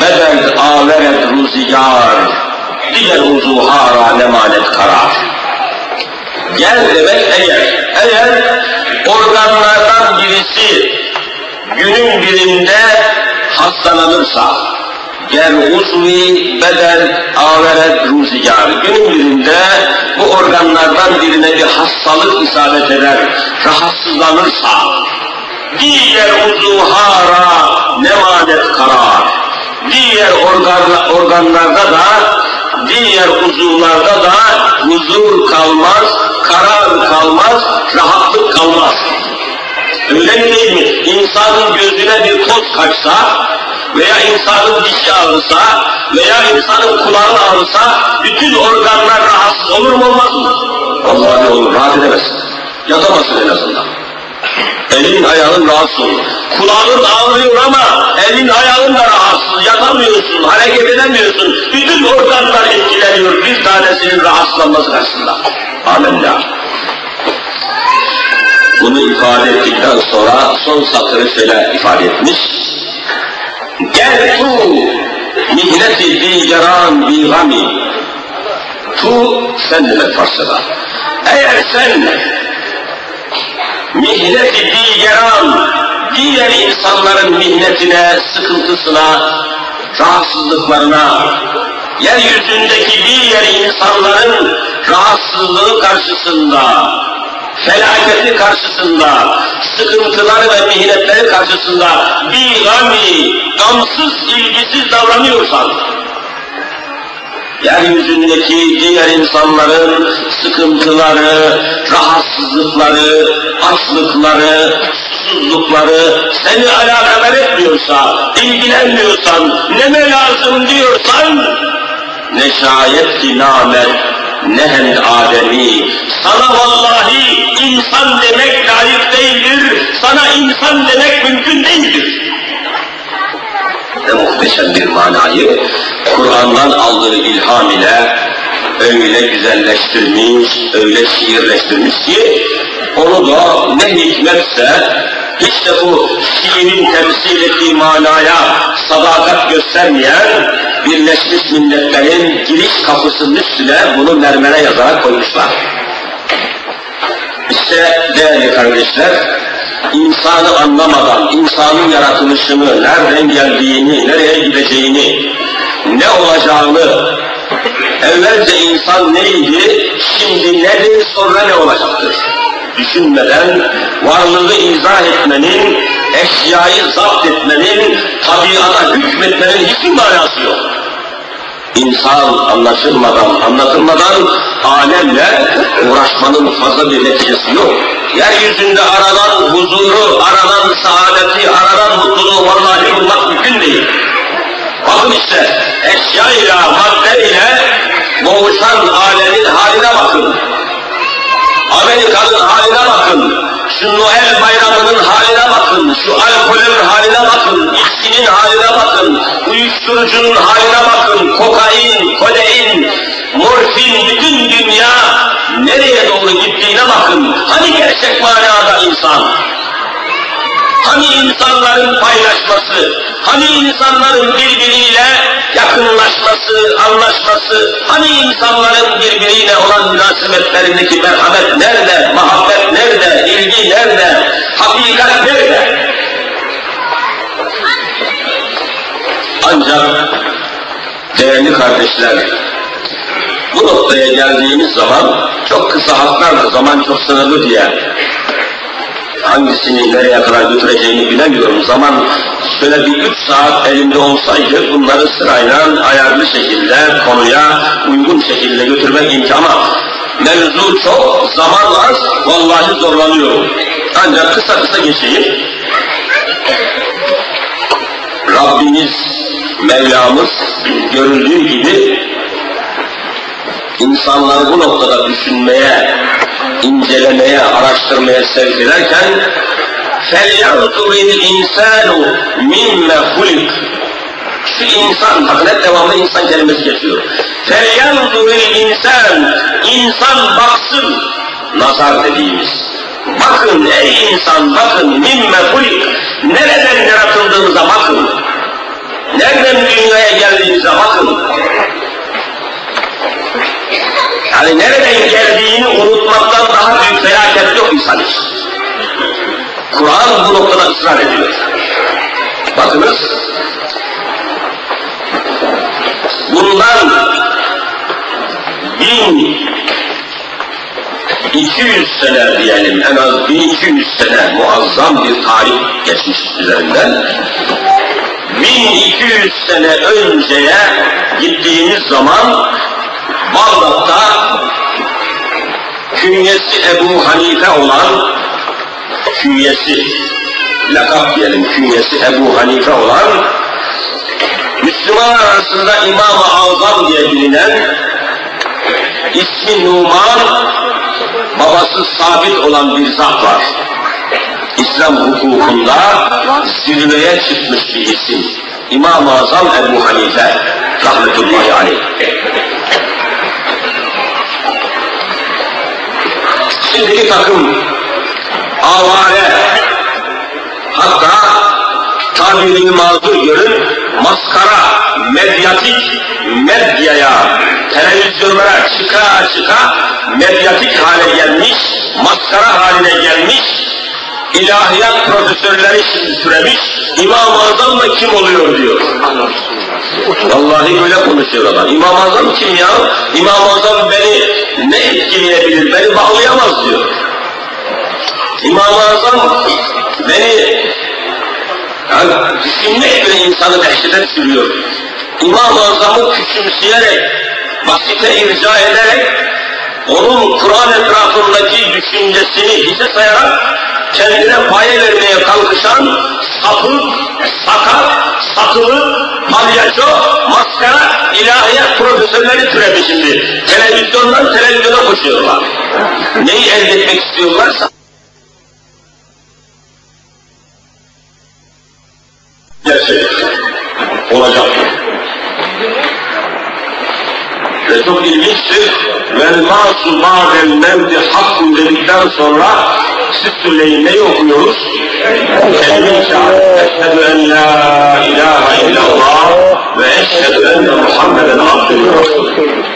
bedel averet ruzigar diğer uzuhara nemanet karar. Gel demek eğer, eğer organlardan birisi günün birinde hastalanırsa, gel uzvi bedel averet ruzigar. Günün birinde bu organlardan birine bir hastalık isabet eder, rahatsızlanırsa, diğer uzuhara nemanet karar. Diğer organ, organlarda da, diğer uzuvlarda da huzur kalmaz, karar kalmaz, rahatlık kalmaz. Öyle değil mi? İnsanın gözüne bir toz kaçsa, veya insanın dişi ağrısa, veya insanın kulağı ağrısa, bütün organlar rahatsız olur mu olmaz mı? Vallahi olur, rahat edemezsin. Yatamazsın en azından. Elin ayağın rahatsız olur. Kulağın ağrıyor ama elin ayağın da rahatsız. Yatamıyorsun, hareket edemiyorsun. Bütün organlar etkileniyor bir tanesinin rahatsızlanması karşısında. Amenna. Bunu ifade ettikten sonra son satırı şöyle ifade etmiş. Gel tu mihneti digeran bi gami. Tu sen demek Farsçada. Eğer sen mihneti digeran, diğer insanların mihnetine, sıkıntısına, rahatsızlıklarına, yeryüzündeki diğer insanların rahatsızlığı karşısında, felaketi karşısında, sıkıntıları ve mihnetleri karşısında bir gami, gamsız, ilgisiz davranıyorsan, yeryüzündeki diğer insanların sıkıntıları, rahatsızlıkları, açlıkları, susuzlukları seni alakadar etmiyorsa, ilgilenmiyorsan, neme lazım diyorsan, ne şayet ki namet, ne hem Adem'i, sana vallahi insan demek layık değildir, sana insan demek mümkün değildir. Ne muhteşem bir manayı Kur'an'dan aldığı ilham ile öyle güzelleştirmiş, öyle şiirleştirmiş ki onu da ne hikmetse işte bu şiirin temsil ettiği manaya sadakat göstermeyen Birleşmiş Milletler'in giriş kapısının üstüne bunu mermere yazarak koymuşlar. İşte değerli kardeşler, insanı anlamadan, insanın yaratılışını, nereden geldiğini, nereye gideceğini, ne olacağını Evvelce insan neydi, şimdi nedir, sonra ne olacaktır? Düşünmeden varlığı izah etmenin, eşyayı zapt etmenin, tabiata hükmetmenin hiçbir manası yok. İnsan anlaşılmadan, anlatılmadan alemle uğraşmanın fazla bir neticesi yok. Yeryüzünde aradan huzuru, aradan saadeti, aradan mutluluğu vallahi bulmak mümkün değil. Bakın işte eşyayla, maddeyle boğuşan alemin haline bakın. Amerika'nın haline bakın. Şu Noel bayramının haline bakın. Şu alkolün haline bakın. İçkinin haline bakın. Uyuşturucunun haline bakın. Kokain, kodein, morfin, bütün dünya nereye doğru gittiğine bakın. Hani gerçek manada insan? Hani insanların paylaşması, hani insanların birbiriyle yakınlaşması, anlaşması, hani insanların birbiriyle olan münasebetlerindeki merhamet nerede, muhabbet nerede, ilgi nerede, hakikat nerede? Ancak değerli kardeşler, bu noktaya geldiğimiz zaman çok kısa hatlarla zaman çok sınırlı diye hangisini nereye kadar götüreceğini bilemiyorum. Zaman şöyle bir üç saat elimde olsaydı bunları sırayla ayarlı şekilde konuya uygun şekilde götürmek imkanı mevzu çok, zaman az, vallahi zorlanıyorum. Ancak kısa kısa geçeyim. Rabbimiz, Mevlamız görüldüğü gibi insanları bu noktada düşünmeye, incelemeye, araştırmaya sevk ederken فَلْيَنْظُرِ الْاِنْسَانُ مِمَّ خُلِقٍ Şu insan, bakın hep devamlı insan kelimesi geçiyor. فَلْيَنْظُرِ الْاِنْسَانُ İnsan baksın, nazar dediğimiz. Bakın ey insan, bakın mimme hulik. Nereden yaratıldığınıza bakın. Nereden dünyaya geldiğinize bakın. Yani nereden geldiğini unutmaktan daha büyük felaket yok insan. Kur'an bu noktada ısrar ediyor. Bakınız, bundan bin 200 sene diyelim, en az 1200 sene muazzam bir tarih geçmiş üzerinden. 1200 sene önceye gittiğimiz zaman Bağdat'ta künyesi Ebu Hanife olan künyesi lakap diyelim künyesi Ebu Hanife olan Müslüman arasında İmam-ı Azam diye bilinen ismi Numan babası sabit olan bir zat var. İslam hukukunda zirveye çıkmış bir isim. İmam-ı Azam Ebu Hanife rahmetullahi aleyh. Şimdiki takım. Avare. Hatta tabirini mazur görün maskara, medyatik medyaya, televizyonlara çıka çıka medyatik hale gelmiş, maskara haline gelmiş, ilahiyat profesörleri şimdi türemiş, İmam-ı Azam da kim oluyor diyor. Vallahi böyle konuşuyorlar. İmam-ı Azam kim ya? İmam-ı Azam beni ne etkileyebilir, beni bağlayamaz diyor. İmam-ı Azam beni yani düşünmek insanı dehşete sürüyor. İmam-ı Azam'ı küçümseyerek, basite irca ederek, onun Kur'an etrafındaki düşüncesini hiçe sayarak kendine paye vermeye kalkışan sapık, sakat, satılı, palyaço, maskara, ilahiyat profesörleri türedi şimdi. Televizyondan televizyona koşuyorlar. Neyi elde etmek istiyorlarsa gerçek olacak. Ve çok ilginçtir. Vel masu ba'del mevdi hakkun dedikten sonra Süley'i neyi okuyoruz? Kelime-i şehadet. Eşhedü en la ilahe illallah ve eşhedü enne Muhammeden abdühü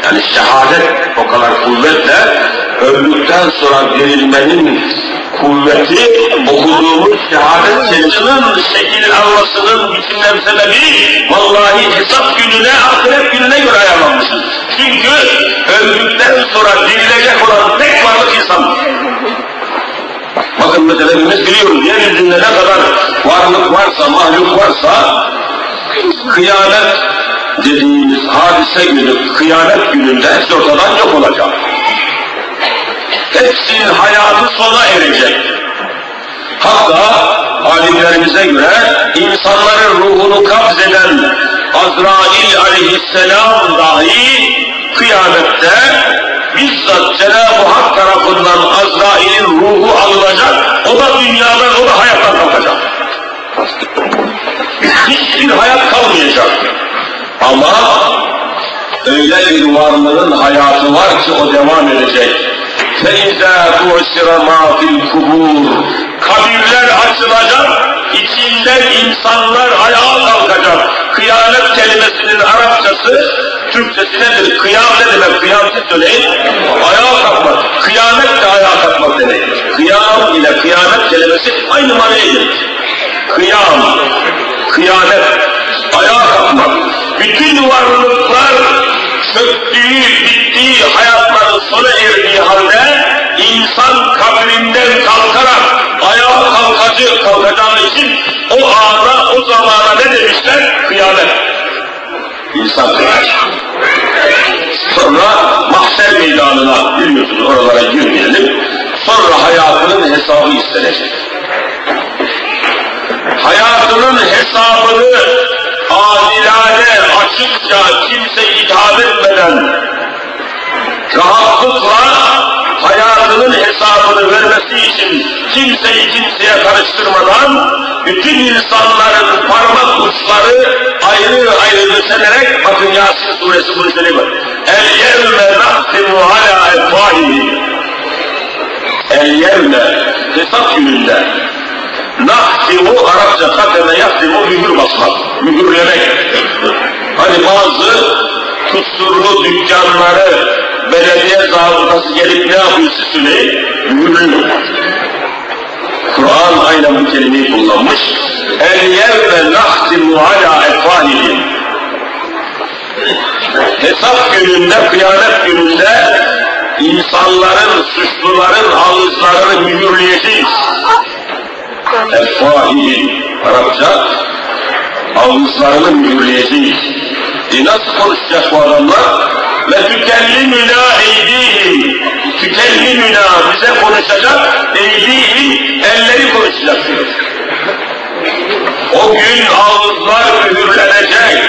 Yani şehadet o kadar kuvvetle öldükten sonra dirilmenin kuvveti okuduğumuz şehadet kelimesinin şekil almasının biçimlem sebebi vallahi hesap gününe, ahiret gününe göre ayarlanmışız. Çünkü öldükten sonra dirilecek olan tek varlık insan. Bakın mesela hepimiz biliyoruz yeryüzünde ne kadar varlık varsa, mahluk varsa kıyamet dediğimiz hadise günü, kıyamet gününde hepsi ortadan yok olacak. Hepsinin hayatı sona erecek. Hatta alimlerimize göre insanların ruhunu kabzeden Azrail aleyhisselam dahi kıyamette bizzat Cenab-ı Hak tarafından Azrail'in ruhu alınacak, o da dünyadan, o da hayattan kalkacak. Hiçbir hayat kalmayacak. Ama öyle bir varlığın hayatı var ki o devam edecek. فَاِذَا بُعْسِرَ مَا فِي الْكُبُورِ Kabirler açılacak, içinden insanlar ayağa kalkacak. Kıyamet kelimesinin Arapçası, Türkçesi nedir? Kıyam ne demek? Kıyam siz söyleyin. Ayağa kalkmak. Kıyamet de ayağa kalkmak demek. Kıyam ile kıyamet kelimesi aynı manaya. Kıyam, kıyamet, ayağa kalkmak. Bütün varlıklar çöktüğü, bittiği, hayatları sona erdiği halde insan kabrinden kalkarak ayağa kalkacı, kalkacağı için o ana, o zamana ne demişler? Kıyamet. İnsan kıyacak. Sonra mahşer meydanına, bilmiyorsunuz oralara girmeyelim. Sonra hayatının hesabı istenecek. Hayatının hesabını adilane, açıkça, kimse itham etmeden, rahatlıkla hayatının hesabını vermesi için kimseyi kimseye karıştırmadan bütün insanların parmak uçları ayrı ayrı döşenerek bakın Yasin suresi bunu söylüyor. El yevme nahtimu ala efvahihim. El yevme hesap gününde nahtimu Arapça kateme yahtimu mühür basmak, mühürlemek. Hani bazı kusurlu dükkanları belediye zabıtası gelip ne yapıyor söyleyin? Mühürlüyor. Kur'an aynen bu kelimeyi kullanmış. El yevme nahtimu ala efvahihim. Hesap gününde, kıyamet gününde insanların, suçluların ağızlarını mühürleyeceğiz. Efvahihim. Arapça ağızlarını mühürleyeceğiz. E nasıl konuşacak bu adamlar? Ve tükellimüna eydihim. Tükellimüna bize konuşacak, eydihim elleri konuşacak. O gün ağızlar mühürlenecek.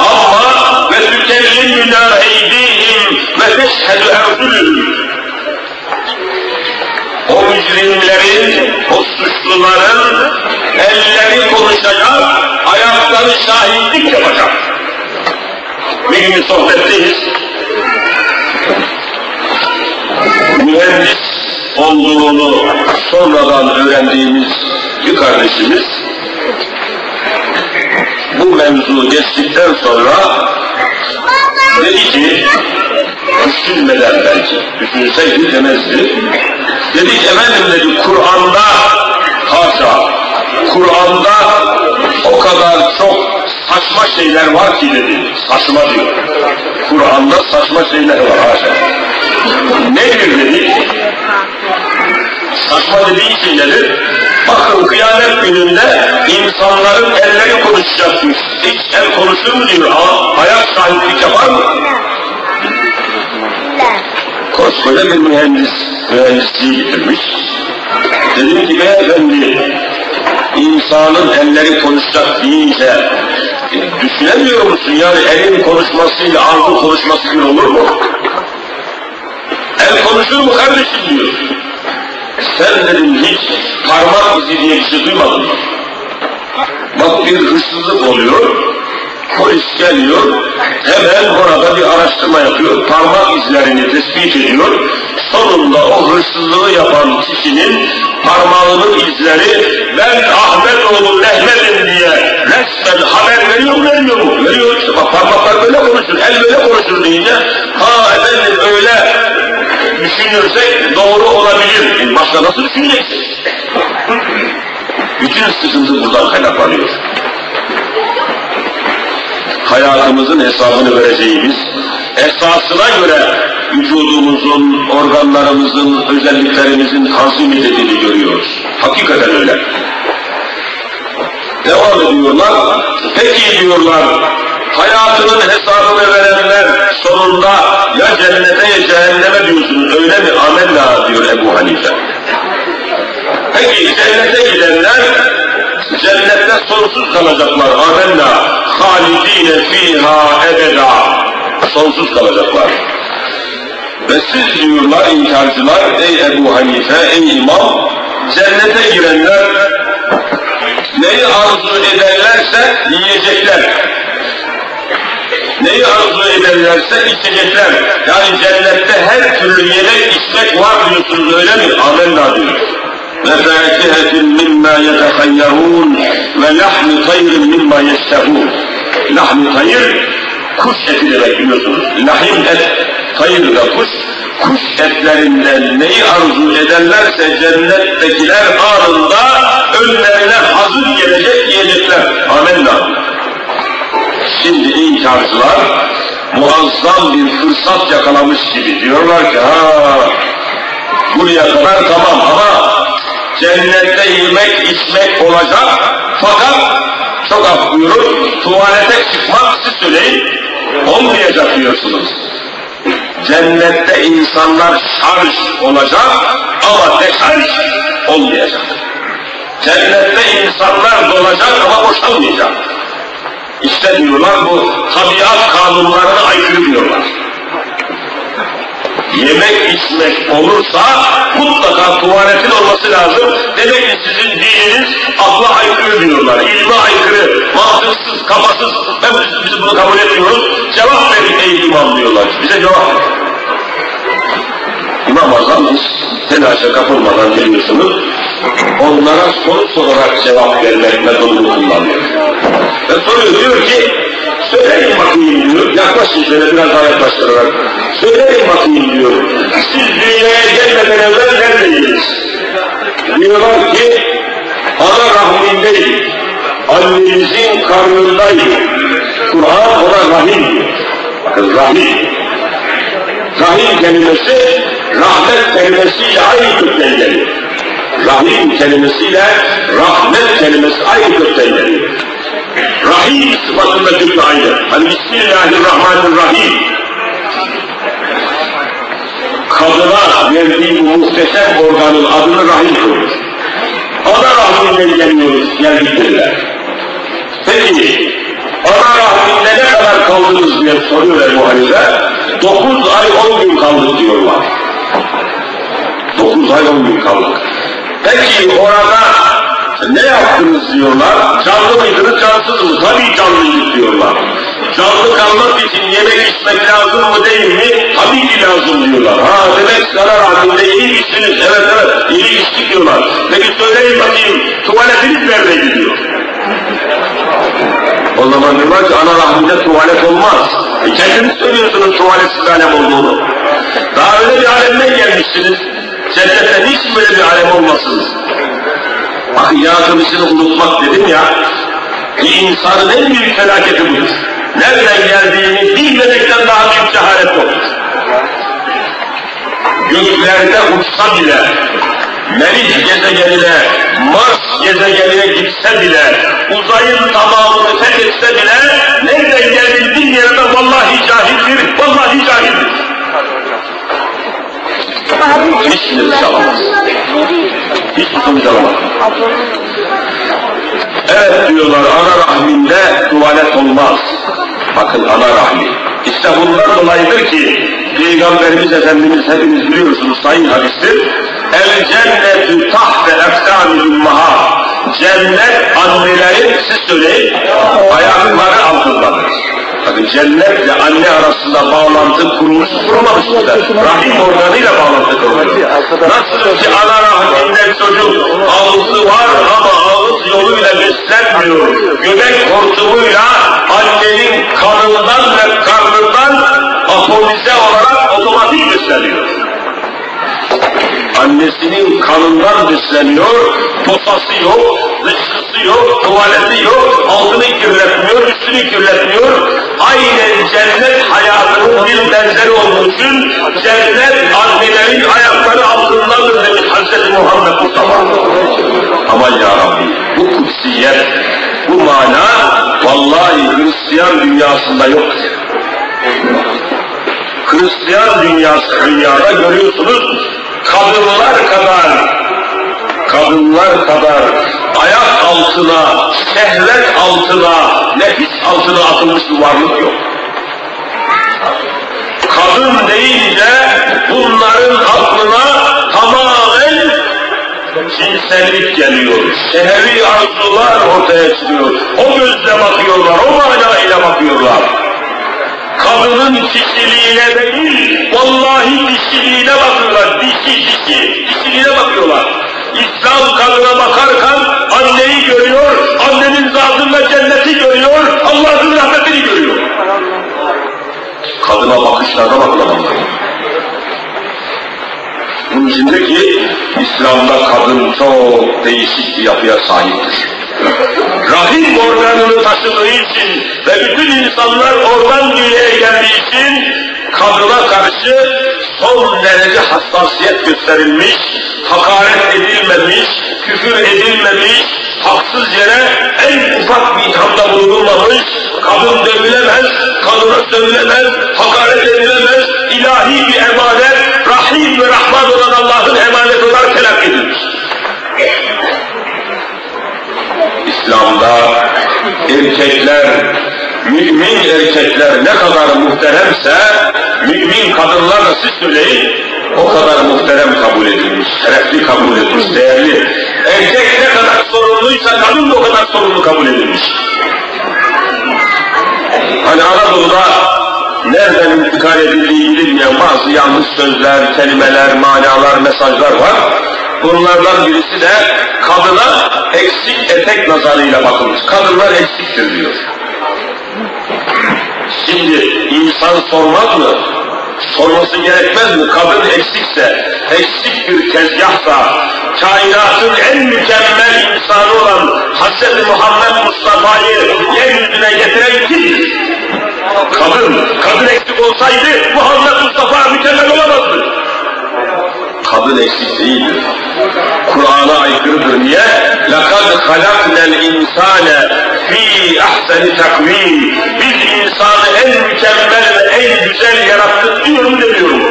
Ama ve tükellimüna eydihim ve teşhedü erzulüm. O mücrimlerin, o suçluların elleri konuşacak, ayakları şahitlik yapacak. Bir gün sohbetteyiz. Mühendis olduğunu sonradan öğrendiğimiz bir kardeşimiz bu mevzu geçtikten sonra dedi ki düşünmeden belki düşünseydi demezdi dedi ki efendim dedi Kur'an'da haşa Kur'an'da o kadar çok saçma şeyler var ki dedi. Saçma diyor. Kur'an'da saçma şeyler var haşa. Nedir dedi? Saçma dediği şey nedir? Bakın kıyamet gününde insanların elleri konuşacakmış. Hiç el konuşur mu diyor. Aa, ayak şahitlik yapar mı? Koskoca bir mühendis, mühendisliği getirmiş. Dedim ki beyefendi, insanın elleri konuşacak deyince düşünemiyor musun? Yani elin konuşmasıyla ağzın konuşması bir olur mu? El konuşur mu kardeşim diyor. Sen dedim hiç parmak izi diye bir şey duymadın mı? Bak bir hırsızlık oluyor, polis geliyor, hemen orada bir araştırma yapıyor, parmak izlerini tespit ediyor, sonunda o hırsızlığı yapan kişinin parmağının izleri ben Ahmetoğlu Mehmet'im diye resmen haber veriyor mu vermiyor mu? Veriyor işte bak parmaklar böyle konuşur, el böyle konuşur deyince ha efendim öyle düşünürsek doğru olabilir. Başka nasıl düşüneceksin? Bütün sıkıntı buradan kaynaklanıyor hayatımızın hesabını vereceğimiz, esasına göre vücudumuzun, organlarımızın, özelliklerimizin tanzim edildiğini görüyoruz. Hakikaten öyle. Devam ediyorlar. Peki diyorlar, hayatının hesabını verenler sonunda ya cennete ya cehenneme diyorsunuz öyle mi? Amenna diyor Ebu Hanife. Peki cennete gidenler cennette sonsuz kalacaklar. Amenna. Halidine fiha ebeda. Sonsuz kalacaklar. Ve siz diyorlar inkarcılar, ey Ebu Hanife, ey imam, cennete girenler neyi arzu ederlerse yiyecekler. Neyi arzu ederlerse içecekler. Yani cennette her türlü yemek içmek var diyorsunuz öyle mi? Amenna diyor. وفاكهة مما يتخيرون ولحم طير مما يشتهون لحم طير kuş eti demek biliyorsunuz. Lahim et, tayır da kuş. Kuş etlerinden neyi arzu ederlerse cennettekiler anında önlerine hazır gelecek yiyecekler. Amenna. Şimdi inkarcılar muazzam bir fırsat yakalamış gibi diyorlar ki ha buraya kadar tamam ama cennette yemek içmek olacak fakat çok af buyurun tuvalete çıkmak siz söyleyin olmayacak diyorsunuz. Cennette insanlar şarj olacak ama deşarj olmayacak. Cennette insanlar dolacak ama boşalmayacak. İşte diyorlar bu tabiat kanunlarına aykırı diyorlar yemek içmek olursa mutlaka tuvaletin olması lazım. Demek ki sizin dininiz akla aykırı diyorlar. İlme aykırı, mantıksız, kafasız. Ben biz bunu kabul etmiyoruz. Cevap verin ey imam diyorlar. Bize cevap verin. İmam Azam telaşa kapılmadan biliyorsunuz. Onlara soru sorarak cevap vermek metodunu kullanıyor. Ve soruyor diyor ki Söyleyin bakayım diyor. Yaklaşın şöyle biraz daha yaklaştırarak. Söyleyin bakayım diyor. Siz dünyaya gelmeden evvel neredeydiniz? Diyorlar ki ana rahmindeydik. Annemizin karnındaydı. Kur'an ona rahim. Bakın rahim. Rahim kelimesi rahmet kelimesiyle aynı kökten geliyor. Rahim kelimesiyle rahmet kelimesi aynı kökten geliyor. Rahim sıfatında cümle aynı. Hani Bismillahirrahmanirrahim. Kadına verdiği bu muhteşem organın adını rahim koymuş. Ana rahmine geliyoruz, geldiklerine. Peki, ana rahminde ne kadar kaldınız diye soruyor Ebu Hanife. Dokuz ay on gün kaldık diyorlar. Dokuz ay on gün kaldık. Peki orada ne yaptınız diyorlar. Canlı mıydınız, cansız mı? Tabii canlıydık diyorlar. Canlı kalmak için yemek içmek lazım mı değil mi? Tabii ki lazım diyorlar. Ha demek sana rahminde iyi içtiniz. Evet evet iyi içtik diyorlar. Peki söyleyin bakayım tuvaletiniz nerede gidiyor? O zaman diyorlar ki ana rahminde tuvalet olmaz. E kendiniz söylüyorsunuz tuvaletsiz alem olduğunu. Daha öyle bir alemden gelmişsiniz. Cennette hiç böyle bir alem olmasınız. Bakın yaratılışını unutmak dedim ya, bir insanın en büyük felaketi budur. Nereden geldiğini bilmedikten daha büyük cehalet yoktur. Göklerde uçsa bile, Merih gezegenine, Mars gezegenine gitse bile, uzayın tamamını fethetse bile, nereden geldiğini Hiç nefes alamaz. Hiç sonuç alamaz. Evet diyorlar ana rahminde tuvalet olmaz. Bakın ana rahmi. İşte bundan dolayıdır ki Peygamberimiz Efendimiz hepiniz biliyorsunuz sayın hadistir. El cennetü tahte eftamil ummaha. Cennet annelerin siz söyleyin ayakları altındadır. Bakın cennetle anne arasında bağlantı kurulmuş kurulmamış mıdır? Rahim organıyla bağlantı kuruluyor. Nasıl ki ana rahminde çocuk ağzı var ama ağız yoluyla beslenmiyor. Göbek hortumuyla annenin kanından ve karnından aponize olarak otomatik besleniyor. Annesinin kanından besleniyor, posası yok, dışkısı yok, tuvaleti yok, altını kirletmiyor, üstünü kirletmiyor. Aynen cennet hayatının bir benzeri olduğu için cennet annelerin ayakları altındadır demiş Hz. Muhammed Mustafa. Aman ya Rabbi, bu kutsiyet, bu mana vallahi Hristiyan dünyasında yok. Hristiyan dünyası, dünyada görüyorsunuz kadınlar kadar kadınlar kadar ayak altına, şehvet altına, nefis altına atılmış bir varlık yok. Kadın deyince bunların aklına tamamen cinsellik geliyor. Şehri arzular ortaya çıkıyor. O gözle bakıyorlar, o manayla bakıyorlar. Kadının kişiliğine değil, vallahi dişiliğine bakıyorlar. Dişi dişi, dişiliğine bakıyorlar. İslam kadına bakarken anneyi görüyor, annenin zatında cenneti görüyor, Allah'ın rahmetini görüyor. Kadına bakışlarda bakılamaz. Bunun içindeki İslam'da kadın çok değişik bir yapıya sahiptir. Rahim organını taşıdığı için ve bütün insanlar oradan dünyaya geldiği için kadına karşı son derece hassasiyet gösterilmiş, hakaret edilmemiş, küfür edilmemiş, haksız yere en ufak bir ithamda bulunulmamış, kadın dövülemez, kadına sövülemez, hakaret edilemez, ilahi bir emanet, Rahim ve Rahman olan Allah'ın emanet olarak telakki edilmiş. İslam'da erkekler, mümin erkekler ne kadar muhteremse, mümin kadınlar da siz söyleyin, o kadar muhterem kabul edilmiş, şerefli kabul edilmiş, değerli. Erkek ne kadar sorumluysa kadın da o kadar sorumlu kabul edilmiş. Hani Anadolu'da nereden intikal edildiği bilinmeyen bazı yanlış sözler, kelimeler, manalar, mesajlar var. Bunlardan birisi de kadına eksik etek nazarıyla bakılmış. Kadınlar eksiktir diyor. Şimdi insan sormaz mı? Sorması gerekmez mi? Kadın eksikse, eksik bir tezgahsa, kainatın en mükemmel insanı olan Hz. Muhammed Mustafa'yı yeryüzüne getiren kimdir? Kadın, kadın eksik olsaydı Muhammed Mustafa mükemmel olamazdı Kadın eksik değildir. Kur'an'a aykırıdır. Niye? لَقَدْ خَلَقْنَا الْاِنْسَانَ ف۪ي اَحْسَنِ takvim. Biz insanı en mükemmel ve en güzel yarattık diyor mu demiyor mu?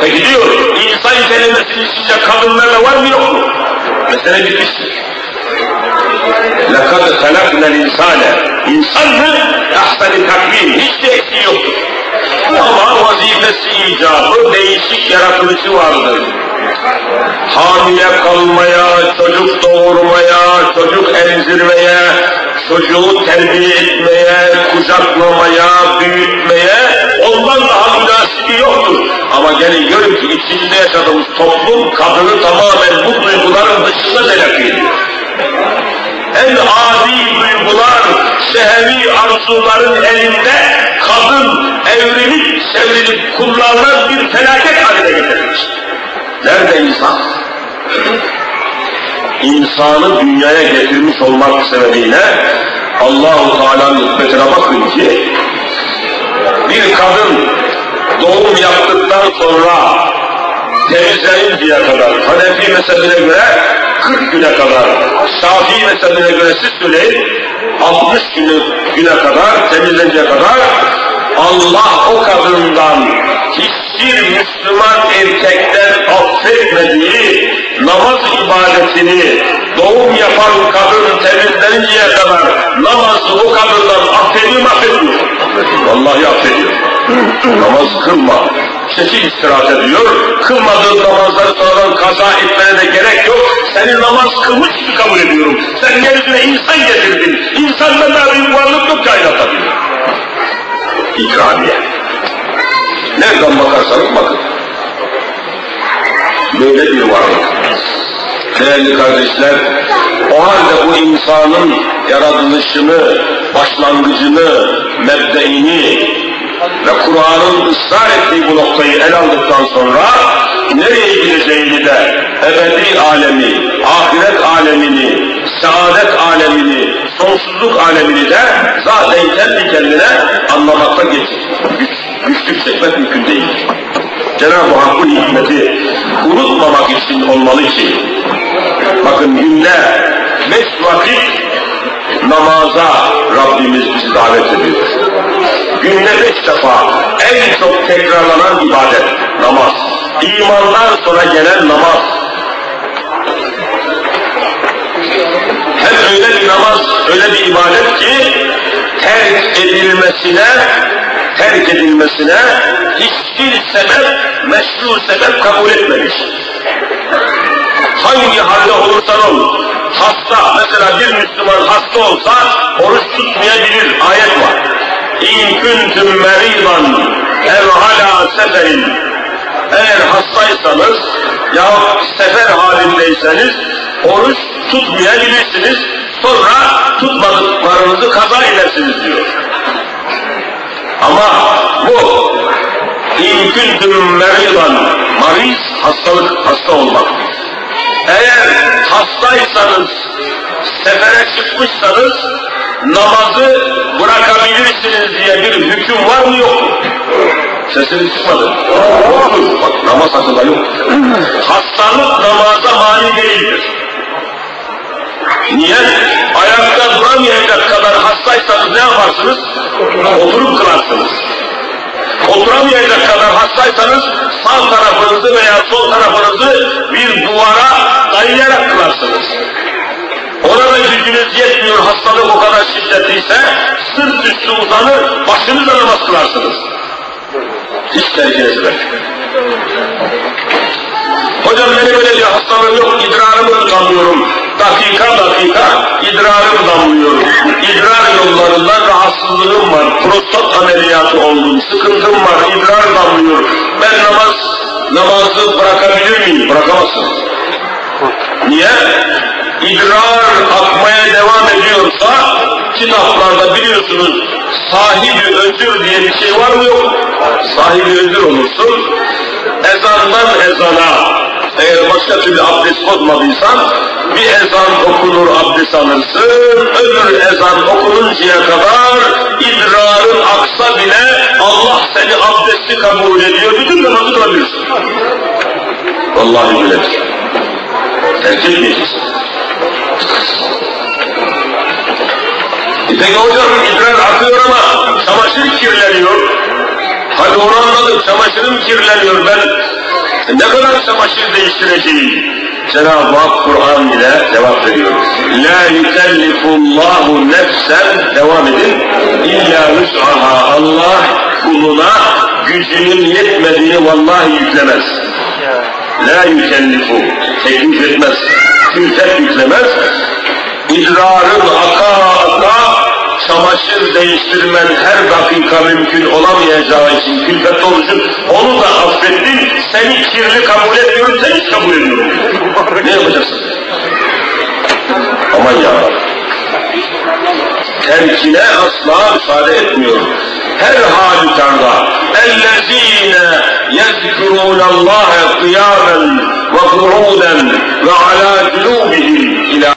Peki diyor, insan kelimesinin içinde kadınlarla var mı yok mu? Mesele bitmiştir. لَقَدْ خَلَقْنَا الْاِنْسَانَ İnsan mı? اَحْسَنِ takvim. Hiç de eksiği yoktur. Ama vazifesi icabı değişik yaratılışı vardır. Hamile kalmaya, çocuk doğurmaya, çocuk emzirmeye, çocuğu terbiye etmeye, kucaklamaya, büyütmeye ondan daha münasibi yoktur. Ama gelin görün ki içinde yaşadığımız toplum kadını tamamen bu duyguların dışında telakki ediyor. En adi duygular, şehevi arzuların elinde kadın evrilip çevrilip kullanılan bir felaket haline getirilmiş. Nerede insan? İnsanı dünyaya getirmiş olmak sebebiyle Allahu Teala'nın hikmetine bakın ki bir kadın doğum yaptıktan sonra temizleninceye kadar Hanefi mezhebine göre 40 güne kadar Şafii mezhebine göre siz söyleyin 60 günü, güne kadar temizleninceye kadar Allah o kadından hiçbir Müslüman erkekten affetmediği namaz ibadetini doğum yapan kadın temizleninceye kadar namazı o kadından affediyor mu affetmiyor? Vallahi affediyor. Namaz kılma. Çeşit istirahat ediyor. Kılmadığın namazları sonradan kaza etmene de gerek yok. Senin namaz kılmış gibi kabul ediyorum. Sen yeryüzüne insan getirdin. İnsandan daha büyük varlık yok kainatta diyor. İkramiye. Nereden bakarsanız bakın. Böyle bir varlık. Değerli kardeşler, o halde bu insanın yaratılışını, başlangıcını, mebdeini ve Kur'an'ın ısrar ettiği bu noktayı el aldıktan sonra nereye gideceğini de ebedi alemi, ahiret alemini, saadet alemini, sonsuzluk alemini de zaten kendi kendine anlamakta geç, güç, güçlük çekmek mümkün değil. Cenab-ı Hakk'ın hikmeti unutmamak için olmalı ki, bakın günde beş vakit namaza Rabbimiz bizi davet ediyor. Günde beş defa en çok tekrarlanan ibadet namaz. İmandan sonra gelen namaz. Öyle bir namaz, öyle bir ibadet ki terk edilmesine terk edilmesine hiçbir sebep, meşru sebep kabul etmemiş. Hangi halde olursan ol, hasta, mesela bir Müslüman hasta olsa oruç tutmayabilir, ayet var. İn kuntum meridan ev hala seferin. Eğer hastaysanız ya sefer halindeyseniz oruç tutmayabilirsiniz. Sonra tutmadıklarınızı kaza edersiniz diyor. Ama bu in kuntum meridan mariz hastalık hasta olmak. Eğer hastaysanız, sefere çıkmışsanız namazı bırakabilirsiniz diye bir hüküm var mı yok mu? Sesiniz çıkmadı. Bak namaz hakkında yok. Hastalık namaza mani değildir. Niye? Ayakta duramayacak kadar hastaysanız ne yaparsınız? Oturup kılarsınız. Oturamayacak kadar hastaysanız sağ tarafınızı veya sol tarafınızı bir duvara dayayarak kılarsınız. Ona da gücünüz yetmiyor, hastalık o kadar şiddetliyse sırt üstü uzanır, başınızla namaz kılarsınız. Hiç ver. Hocam benim öyle bir hastalığım yok, idrarımı tutamıyorum. Dakika dakika idrarım damlıyor. İdrar yollarından rahatsızlığım var. Prostat ameliyatı oldum, sıkıntım var, idrar damlıyor. Ben namaz, namazı bırakabilir miyim? Bırakamazsınız. Niye? İdrar akmaya devam ediyorsa kitaplarda biliyorsunuz sahibi özür diye bir şey var mı yok? Sahibi özür olursun. Ezandan ezana eğer başka türlü abdest bozmadıysan bir ezan okunur abdest alırsın, öbür ezan okununcaya kadar idrarın aksa bile Allah seni abdesti kabul ediyor, bütün namazı kılabilirsin. Vallahi bilir. Terk etmeyeceksin. E peki hocam idrar akıyor ama çamaşır kirleniyor. Hadi onu anladım, çamaşırım kirleniyor ben. Ne kadar çamaşır değiştireceğim? Cenab-ı Hak Kur'an ile cevap veriyor. La yükellifullahu nefsen devam edin. İlla vüs'aha Allah kuluna gücünün yetmediğini vallahi yüklemez. La yükellifu teklif etmez. Külfet yüklemez. İdrarın aka aka çamaşır değiştirmen her dakika mümkün olamayacağı için külfet oluşur. Onu da affettin, seni kirli kabul etmiyorum, sen hiç kabul etmiyorum. ne yapacaksın? Aman ya. Terkine asla müsaade etmiyor. Her halükarda اَلَّذ۪ينَ يَذْكُرُونَ اللّٰهَ قِيَامًا وَقُعُودًا وَعَلَى جُنُوبِهِمْ